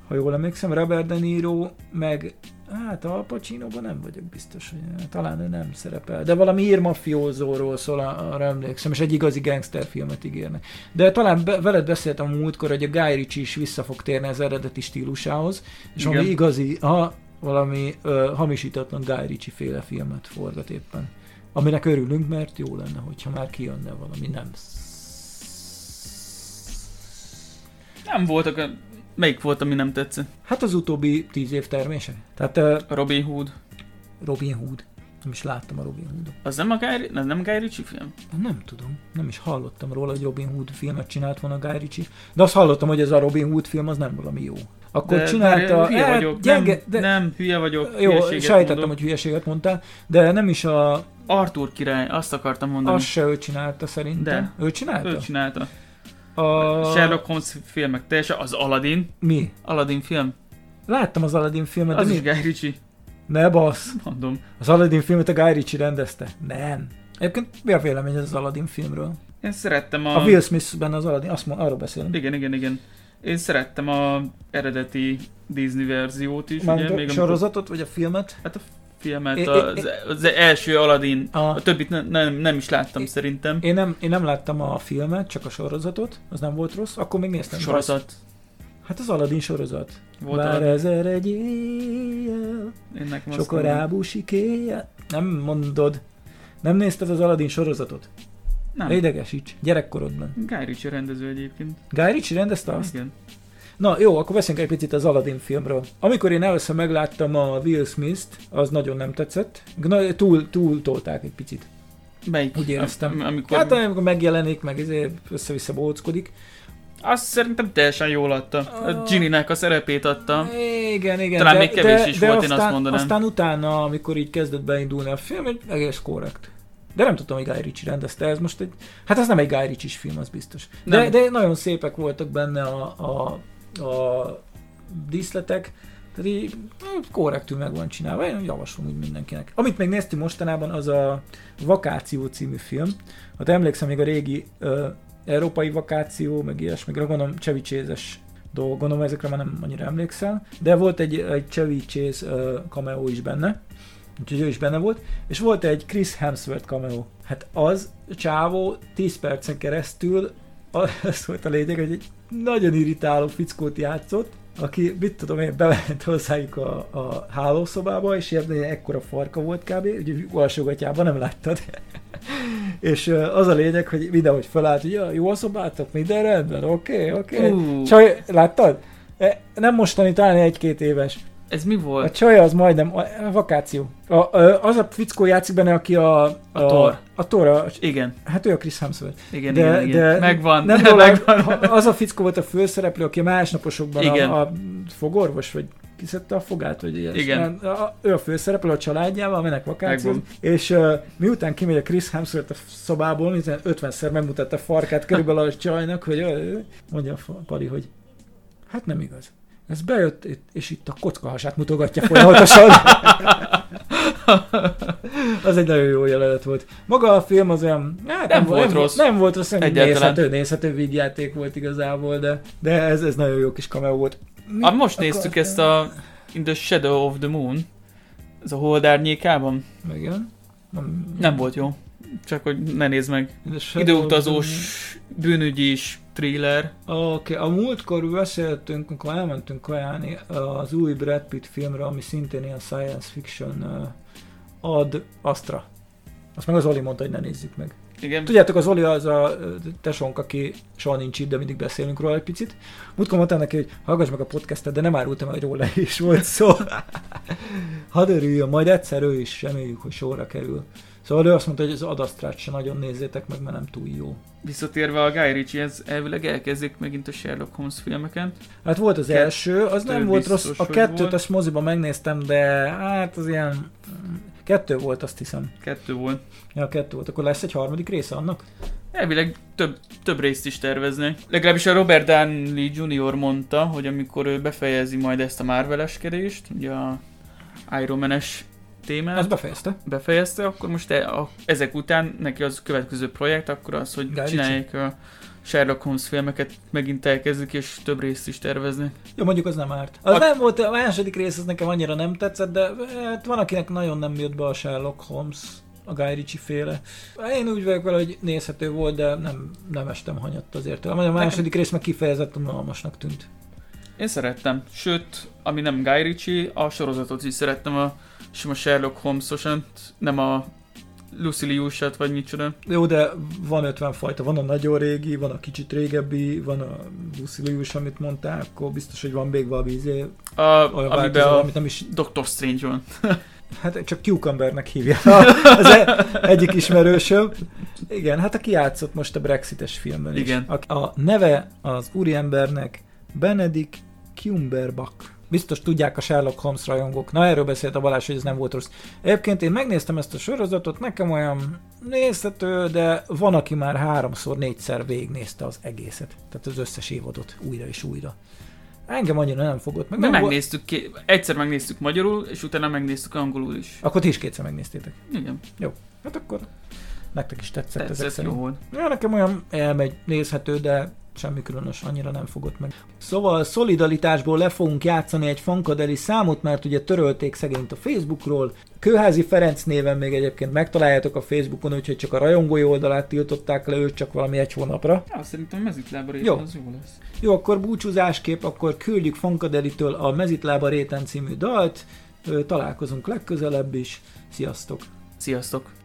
Ha jól emlékszem, Robert De Niro, meg hát a Pacinoban nem vagyok biztos, hogy talán ő nem szerepel, de valami ír mafiózóról szól, arra emlékszem, és egy igazi gangster filmet ígérnek. De talán be, veled beszéltem a múltkor, hogy a Guy Ritchie is vissza fog térni az eredeti stílusához, és Igen. valami igazi, ha, valami ö, hamisítatlan Guy Ritchie féle filmet forgat éppen. Aminek örülünk, mert jó lenne, hogyha már kijönne valami nem Nem voltak, a- melyik volt, ami nem tetszett? Hát az utóbbi tíz év termése. Tehát uh, Robin Hood. Robin Hood. Nem is láttam a Robin Hoodot. Az nem a Guy, az nem Guy Ritchie film? Nem tudom. Nem is hallottam róla, hogy Robin Hood filmet csinált volna Guy Ritchie. De azt hallottam, hogy ez a Robin Hood film az nem valami jó. Akkor de, csinálta... De, hülye eh, vagyok. gyenge, nem, de, nem, hülye vagyok. jó, sejtettem, mondok. hogy hülyeséget mondtál, de nem is a... Arthur király, azt akartam mondani. Azt se ő csinálta szerintem. De. Ő csinálta? Ő csinálta. A... Sherlock Holmes filmek, teljesen az Aladdin. Mi? Aladdin film. Láttam az Aladdin filmet, Az de is mi? Guy Ritchie. Ne basz. Mondom. Az Aladdin filmet a Guy Ritchie rendezte? Nem. Egyébként mi a vélemény az Aladdin filmről? Én szerettem a... A Will Smith benne az Aladdin, azt mond, arról beszélünk. Igen, igen, igen. Én szerettem a eredeti Disney verziót is, Mármint ugye? a Még sorozatot, vagy a filmet? Hát a filmet, É- az, é- az első Aladdin, A- a többit ne, nem, nem is láttam szerintem. Én nem, én nem láttam a filmet, csak a sorozatot, az nem volt rossz, akkor még néztem. Sorozat. Hát az Aladdin sorozat. Volt Bár Aladdin. ezer egy éjjel, Én nekem azt sok a mondom. rábúsik éjjel. Nem mondod. Nem nézted az Aladdin sorozatot? Nem. Ne idegesíts, gyerekkorodban. Guy Ritchie rendező egyébként. Guy Ritchie rendezte azt? Igen. Na jó, akkor beszéljünk egy picit az Aladdin filmről. Amikor én először megláttam a Will Smith-t, az nagyon nem tetszett. Na, túl, túl tolták egy picit. Melyik? Úgy éreztem. Am- amikor- Hát amikor megjelenik, meg ezért össze-vissza bóckodik. Azt szerintem teljesen jól adta. A Ginny-nek a szerepét adta. Igen, igen. Talán de, még kevés de, is de volt, aztán, én azt mondanám. Aztán utána, amikor így kezdett beindulni a film, egy egész korrekt. De nem tudtam, hogy Guy Ritchie rendezte. Ez most egy... Hát ez nem egy Guy Ritchie film, az biztos. De, Nem. de nagyon szépek voltak benne a, a, a díszletek. Így hm, korrektül meg van csinálva. Én javaslom úgy mindenkinek. Amit még néztünk mostanában, az a Vakáció című film. Hát emlékszem még a régi ö, európai vakáció, meg ilyesmikre, gondolom csevicsézes dolgok, gondolom ezekre már nem annyira emlékszel, de volt egy, egy uh, cameo is benne, úgyhogy ő is benne volt, és volt egy Chris Hemsworth cameo. Hát az csávó 10 percen keresztül az volt a lényeg, hogy egy nagyon irritáló fickót játszott, aki, mit tudom én, bement hozzájuk a, a hálószobába, és ilyen ekkora farka volt kb. Ugye alsógatjában nem láttad. és az a lényeg, hogy mindenhogy felállt, hogy ja, jó a szobátok, minden rendben, oké, oké. Ú. Csaj, láttad? E, Nem mostani, talán egy-két éves. Ez mi volt? A csaj az majdnem, a, a vakáció. A, a, az a fickó játszik benne, aki a... A, Thor. A Thor, a, Igen. Hát ő a Chris Hemsworth. Igen, de, igen, igen. De Megvan, Nem megvan. róla, az a fickó volt a főszereplő, aki a másnaposokban Igen. a, a fogorvos, vagy kiszedte a fogát, vagy ilyes. Igen. A, a, ő a főszereplő a családjával, mennek vakációt, Megvan. és uh, miután kimegy a Chris Hemsworth a szobából, hiszen 50-szer megmutatta a farkát körülbelül a csajnak, hogy ö, mondja a Pali, hogy hát nem igaz. Ez bejött, és itt a kockahasát mutogatja folyamatosan. az egy nagyon jó jelenet volt. Maga a film az olyan... Hát Nem volt nem, rossz. Nem volt rossz, Egyáltalán. nézhető, nézhető vígjáték volt igazából, de, de ez, ez nagyon jó kis cameo volt. Mi Ah, most akar- néztük ezt a In the Shadow of the Moon. Ez a hold árnyékában. Igen. Nem, Nem volt jó. Csak hogy ne nézd meg. Időutazós, bűnügyis thriller. Oké, okay. a múltkor beszéltünk, amikor elmentünk kajálni az új Brad Pitt filmre, ami szintén ilyen science fiction uh, ad Astra. Azt meg az Oli mondta, hogy ne nézzük meg. Igen. Tudjátok, az Oli az a ö, tesónk, aki soha nincs itt, de mindig beszélünk róla egy picit. Múltkor mondtam neki, hogy hallgass meg a podcastet, de nem árultam el, hogy róla is volt szó. Hadd örüljön, majd egyszer ő is reméljük, hogy sorra kerül. Szóval ő azt mondta, hogy az Adastrát se nagyon nézzétek meg, mert nem túl jó. Visszatérve a Guy Ritchie-hez, elvileg elkezdik megint a Sherlock Holmes filmeket. Hát volt az Kettő első, az nem volt rossz. A kettőt volt. azt moziban megnéztem, de hát az ilyen... Kettő volt, azt hiszem. Kettő volt. Ja, kettő volt. Akkor lesz egy harmadik része annak? Elvileg több, több részt is terveznek. Legalábbis a Robert Downey Jr. mondta, hogy amikor ő befejezi majd ezt a Marveleskedést, ugye a Iron Man-es témát. Az befejezte. Befejezte, akkor most e, a, ezek után neki az következő projekt, akkor az, hogy Guy csinálják a Sherlock Holmes filmeket, megint elkezdik, és több részt is terveznek. Jó, mondjuk az nem árt. Az A- nem volt, a második rész az nekem annyira nem tetszett, de hát van, akinek nagyon nem jött be a Sherlock Holmes, a Guy Ritchie féle. Én úgy vagyok vele, hogy nézhető volt, de nem, nem estem hanyatt azért. A második rész meg kifejezetten unalmasnak tűnt. Én szerettem, sőt, ami nem Guy Ritchie, a sorozatot is szerettem, a sima Sherlock Holmes-osat, nem a Lucy Liu-sat, vagy micsoda. Jó, de van 50 fajta, van a nagyon régi, van a kicsit régebbi, van a Lucy Liu-s, amit mondtál, akkor biztos, hogy van még valami izé, A, olyan változó, a amit nem is Doctor Strange van. Hát csak Cucumbernek hívja az e- egyik ismerősöm. Igen, hát aki játszott most a Brexites filmben Igen. is. A, a neve az úriembernek Benedict Cumberbatch. Biztos tudják a Sherlock Holmes rajongók. Na erről beszélt a Balázs, hogy ez nem volt rossz. Egyébként én megnéztem ezt a sorozatot, nekem olyan nézhető, de van, aki már háromszor, négyszer végignézte az egészet. Tehát az összes évadot újra és újra. Engem annyira nem fogott meg. Nem megnéztük, ki, egyszer megnéztük magyarul, és utána megnéztük angolul is. Akkor ti is kétszer megnéztétek. Igen. Jó, hát akkor nektek is tetszett, Tetszett, ezek szerint. jó volt. Ja, nekem olyan elmegy, nézhető, de semmi különös, annyira nem fogott meg. Szóval szolidaritásból le fogunk játszani egy fankadeli számot, mert ugye törölték szegényt a Facebookról. Kőházi Ferenc néven még egyébként megtaláljátok a Facebookon, úgyhogy csak a rajongói oldalát tiltották le őt csak valami egy hónapra. Ja, szerintem mezitlába Jó. részben az jó lesz. Jó, akkor búcsúzásképp, akkor küldjük Fankadelitől a Mezitlába réten című dalt. Találkozunk legközelebb is. Sziasztok! Sziasztok!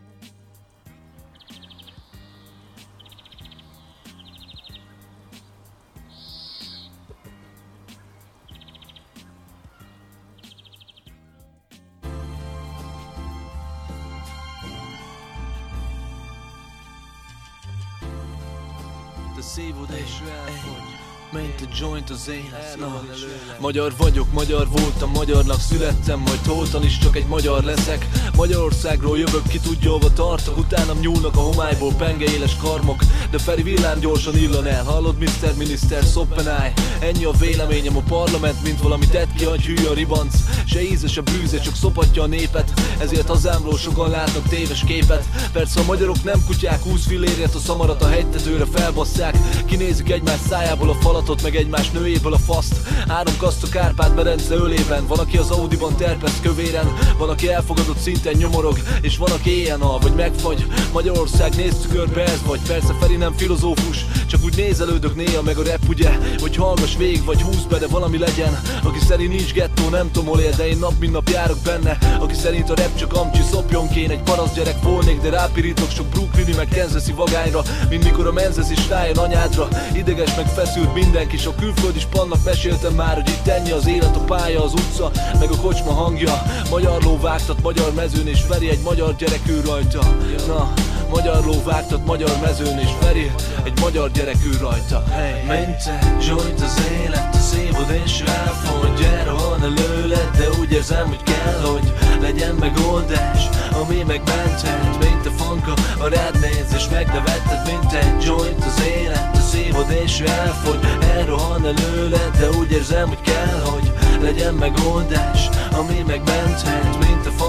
Mint az élet Na, Magyar vagyok, magyar voltam, magyarnak születtem Majd holtan is csak egy magyar leszek. Magyarországról jövök, ki tudja hova tartok Utánam nyúlnak a homályból penge éles karmok De Feri villám gyorsan illan el. Hallod Mr. Minister, szoppenáj Ennyi a véleményem a parlament Mint valami tett ki, hogy hű a ribanc. Se íze, se bűze, csak szopatja a népet. Ezért hazámról sokan látnak téves képet. Persze a magyarok nem kutyák, 20 fillérért a szamarat a hegytetőre felbasszák. Kinézik egymás szájából a falatot, meg egymás nőjéből a faszt. Három kaszt a Kárpát medence ölében. Van, aki az Audiban terpesz kövéren. Van, aki elfogadott szinten nyomorog. És van, aki éjjel al, vagy megfagy. Magyarország néz tükörbe ez vagy. Persze Feri nem filozófus Csak úgy nézelődök néha meg a rap ugye? Hogy hallgass végig, vagy húzd be, de valami legyen. Aki szerint nincs gettó, nem tudom hol De én nap mint nap járok benne. Aki szerint a rap csak amcsi szopjon kén Egy parasz gyerek volnék, de rápirítok sok Brooklyni meg Kansasi vagányra. Mint mikor a menzes is rájön anyádra. Ideges meg feszült mindenki Sok külföldi spannak meséltem már Hogy itt ennyi az élet, a pálya, az utca Meg a kocsma hangja. Magyar ló vágtat, magyar mezőn És Feri egy magyar gyerek ő rajta. Na, magyar ló vágtat, magyar mezőn És Feri egy magyar gyerek ő rajta. Hey, Mint egy joint az élet, az évod és elfogy Gyere van előled, de úgy érzem, hogy kell, hogy legyen megoldás. Ami megmenthet, mint a fanka A rád néz és megnevetted, mint egy joint az élet Az évod és elfogy, elrohan előled De úgy érzem, hogy kell, hogy legyen megoldás. Ami megmenthet, mint a fanka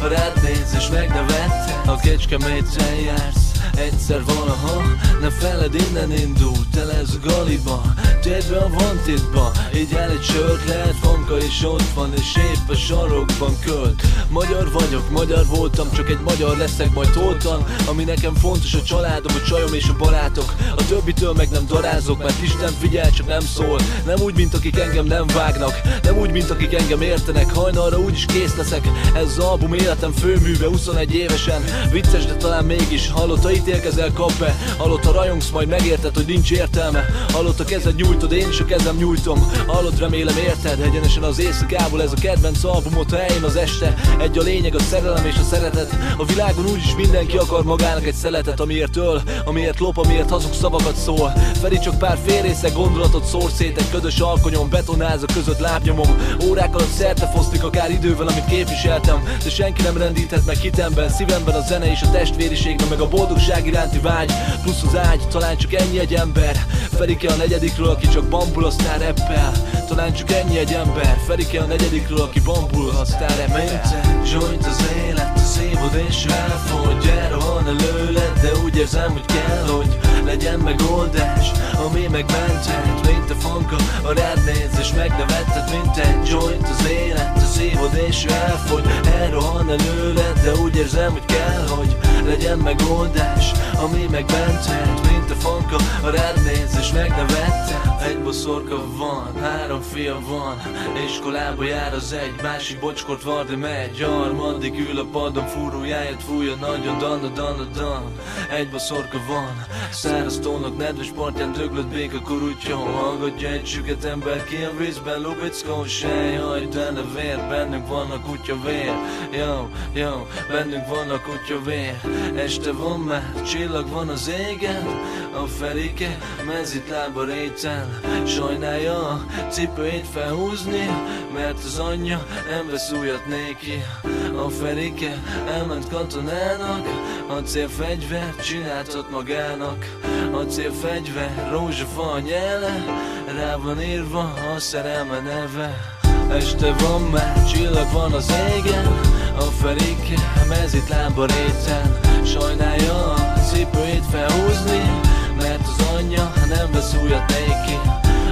A rád néz és megnevetted A kecskeméten jársz Egyszer valaha, ne feled innen indult el ez a galiba. Tédbe a vantitba, így el egy sört lehet Fanka is ott van és épp a sarokban költ. Magyar vagyok, magyar voltam, csak egy magyar leszek majd holtan Ami nekem fontos a családom, a csajom és a barátok. A többitől meg nem darázok, mert Isten figyel, csak nem szól. Nem úgy, mint akik engem nem vágnak. Nem úgy, mint akik engem értenek. Hajnalra úgyis kész leszek. Ez az album életem főműve 21 évesen Vicces, de talán mégis. Hallott, ha ítélkezel, kap be Hallott, ha rajongsz, majd megérted, hogy nincs értelme. Hallott, a kezed nyújtod, én is a kezem nyújtom. Hallott, remélem érted? Egyenesen az éjszakából ez a kedvenc albumot, ha eljön az este. Egy a lényeg, a szerelem és a szeretet. A világon úgyis mindenki akar magának egy szeletet Amiért öl, amiért lop, amiért hazug szavakat szól. Feri csak pár félrészek gondolatot szór szét Egy ködös alkonyon, betonázok között lábnyomom Órák alatt szerte fosztik akár idővel, amit képviseltem De senki nem rendíthet meg hitemben Szívemben a zene és a testvériségben Meg a boldogság Boldogság iránti vágy, plusz az ágy Talán csak ennyi egy ember. Ferike a negyedikről, aki csak bambul, aztán reppel. Talán csak ennyi egy ember. Ferike a negyedikről, aki bambul, aztán reppel. Joint az élet, az évod és elfogy Elrohan előled, de úgy érzem, hogy kell, hogy legyen megoldás. Ami megmenthet, mint a fanka A rád néz és megnevetted, mint egy joint Az élet, az évod és elfogy Elrohan előled, de úgy érzem, hogy kell, hogy legyen megoldás Ami megmenthet, mint a fanka A rád néz és megnevetted egy boszorka van, három fia van Iskolába jár az egy, másik bocskort vardi megy. Harmadik ül a padon, fúrójáját fújja nagyon dana dana dan Egy boszorka van, száraz tónok, nedves partján döglött béka kurutya Hallgatja egy süket ember ki a vízben, lubickó sej Hajt a vér, bennünk van a kutya vér. Jó, jó, bennünk van a kutya vér. Este van már, csillag van az égen A Ferike mezitlába réten Sajnálja a cipőjét felhúzni Mert az anyja nem vesz újat néki. A Ferike elment katonának A célfegyver csináltat magának. A célfegyver rózsafa nyele Rá van írva a szerelme neve. Este van már, csillag van az égen A Ferike mezitlába réten Sajnálja a cipőjét felhúzni Mert az anyja nem vesz újat néki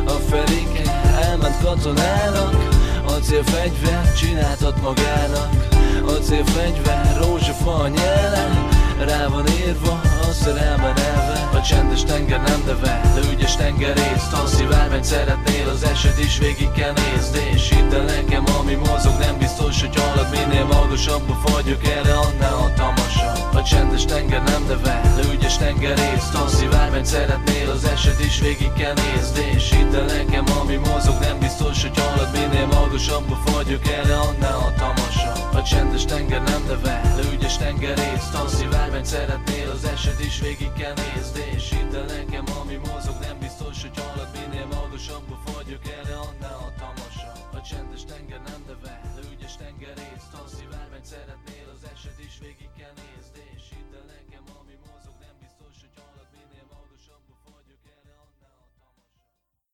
A Ferike elment katonának A célfegyver csináltat magának. A célfegyver rózsafa a nyele Rá van írva a szerelme neve A csendes tenger nem neve, de ügyes tengerészt Ha szivárványt szeretnél, az eset is végig kell nézd És hidd el nekem, ami mozog, nem biztos, hogy halad Minél magasabb a fagyok, erre annál hatalmasabb A csendes tenger nem neve, de ügyes tengerészt Ha szivárványt szeretnél, az eset is végig kell nézd És hidd el nekem, ami mozog, nem biztos, hogy halad Minél magasabb a fagyok, erre annál hatalmasabb. A csendes tenger nem neve, de ügyes tengerészt Ha szivárványt szeretnél, az eset is végig kell nézd És hidd el nekem, ami mozog, nem biztos, hogy halad Minél magasabb a fagyok,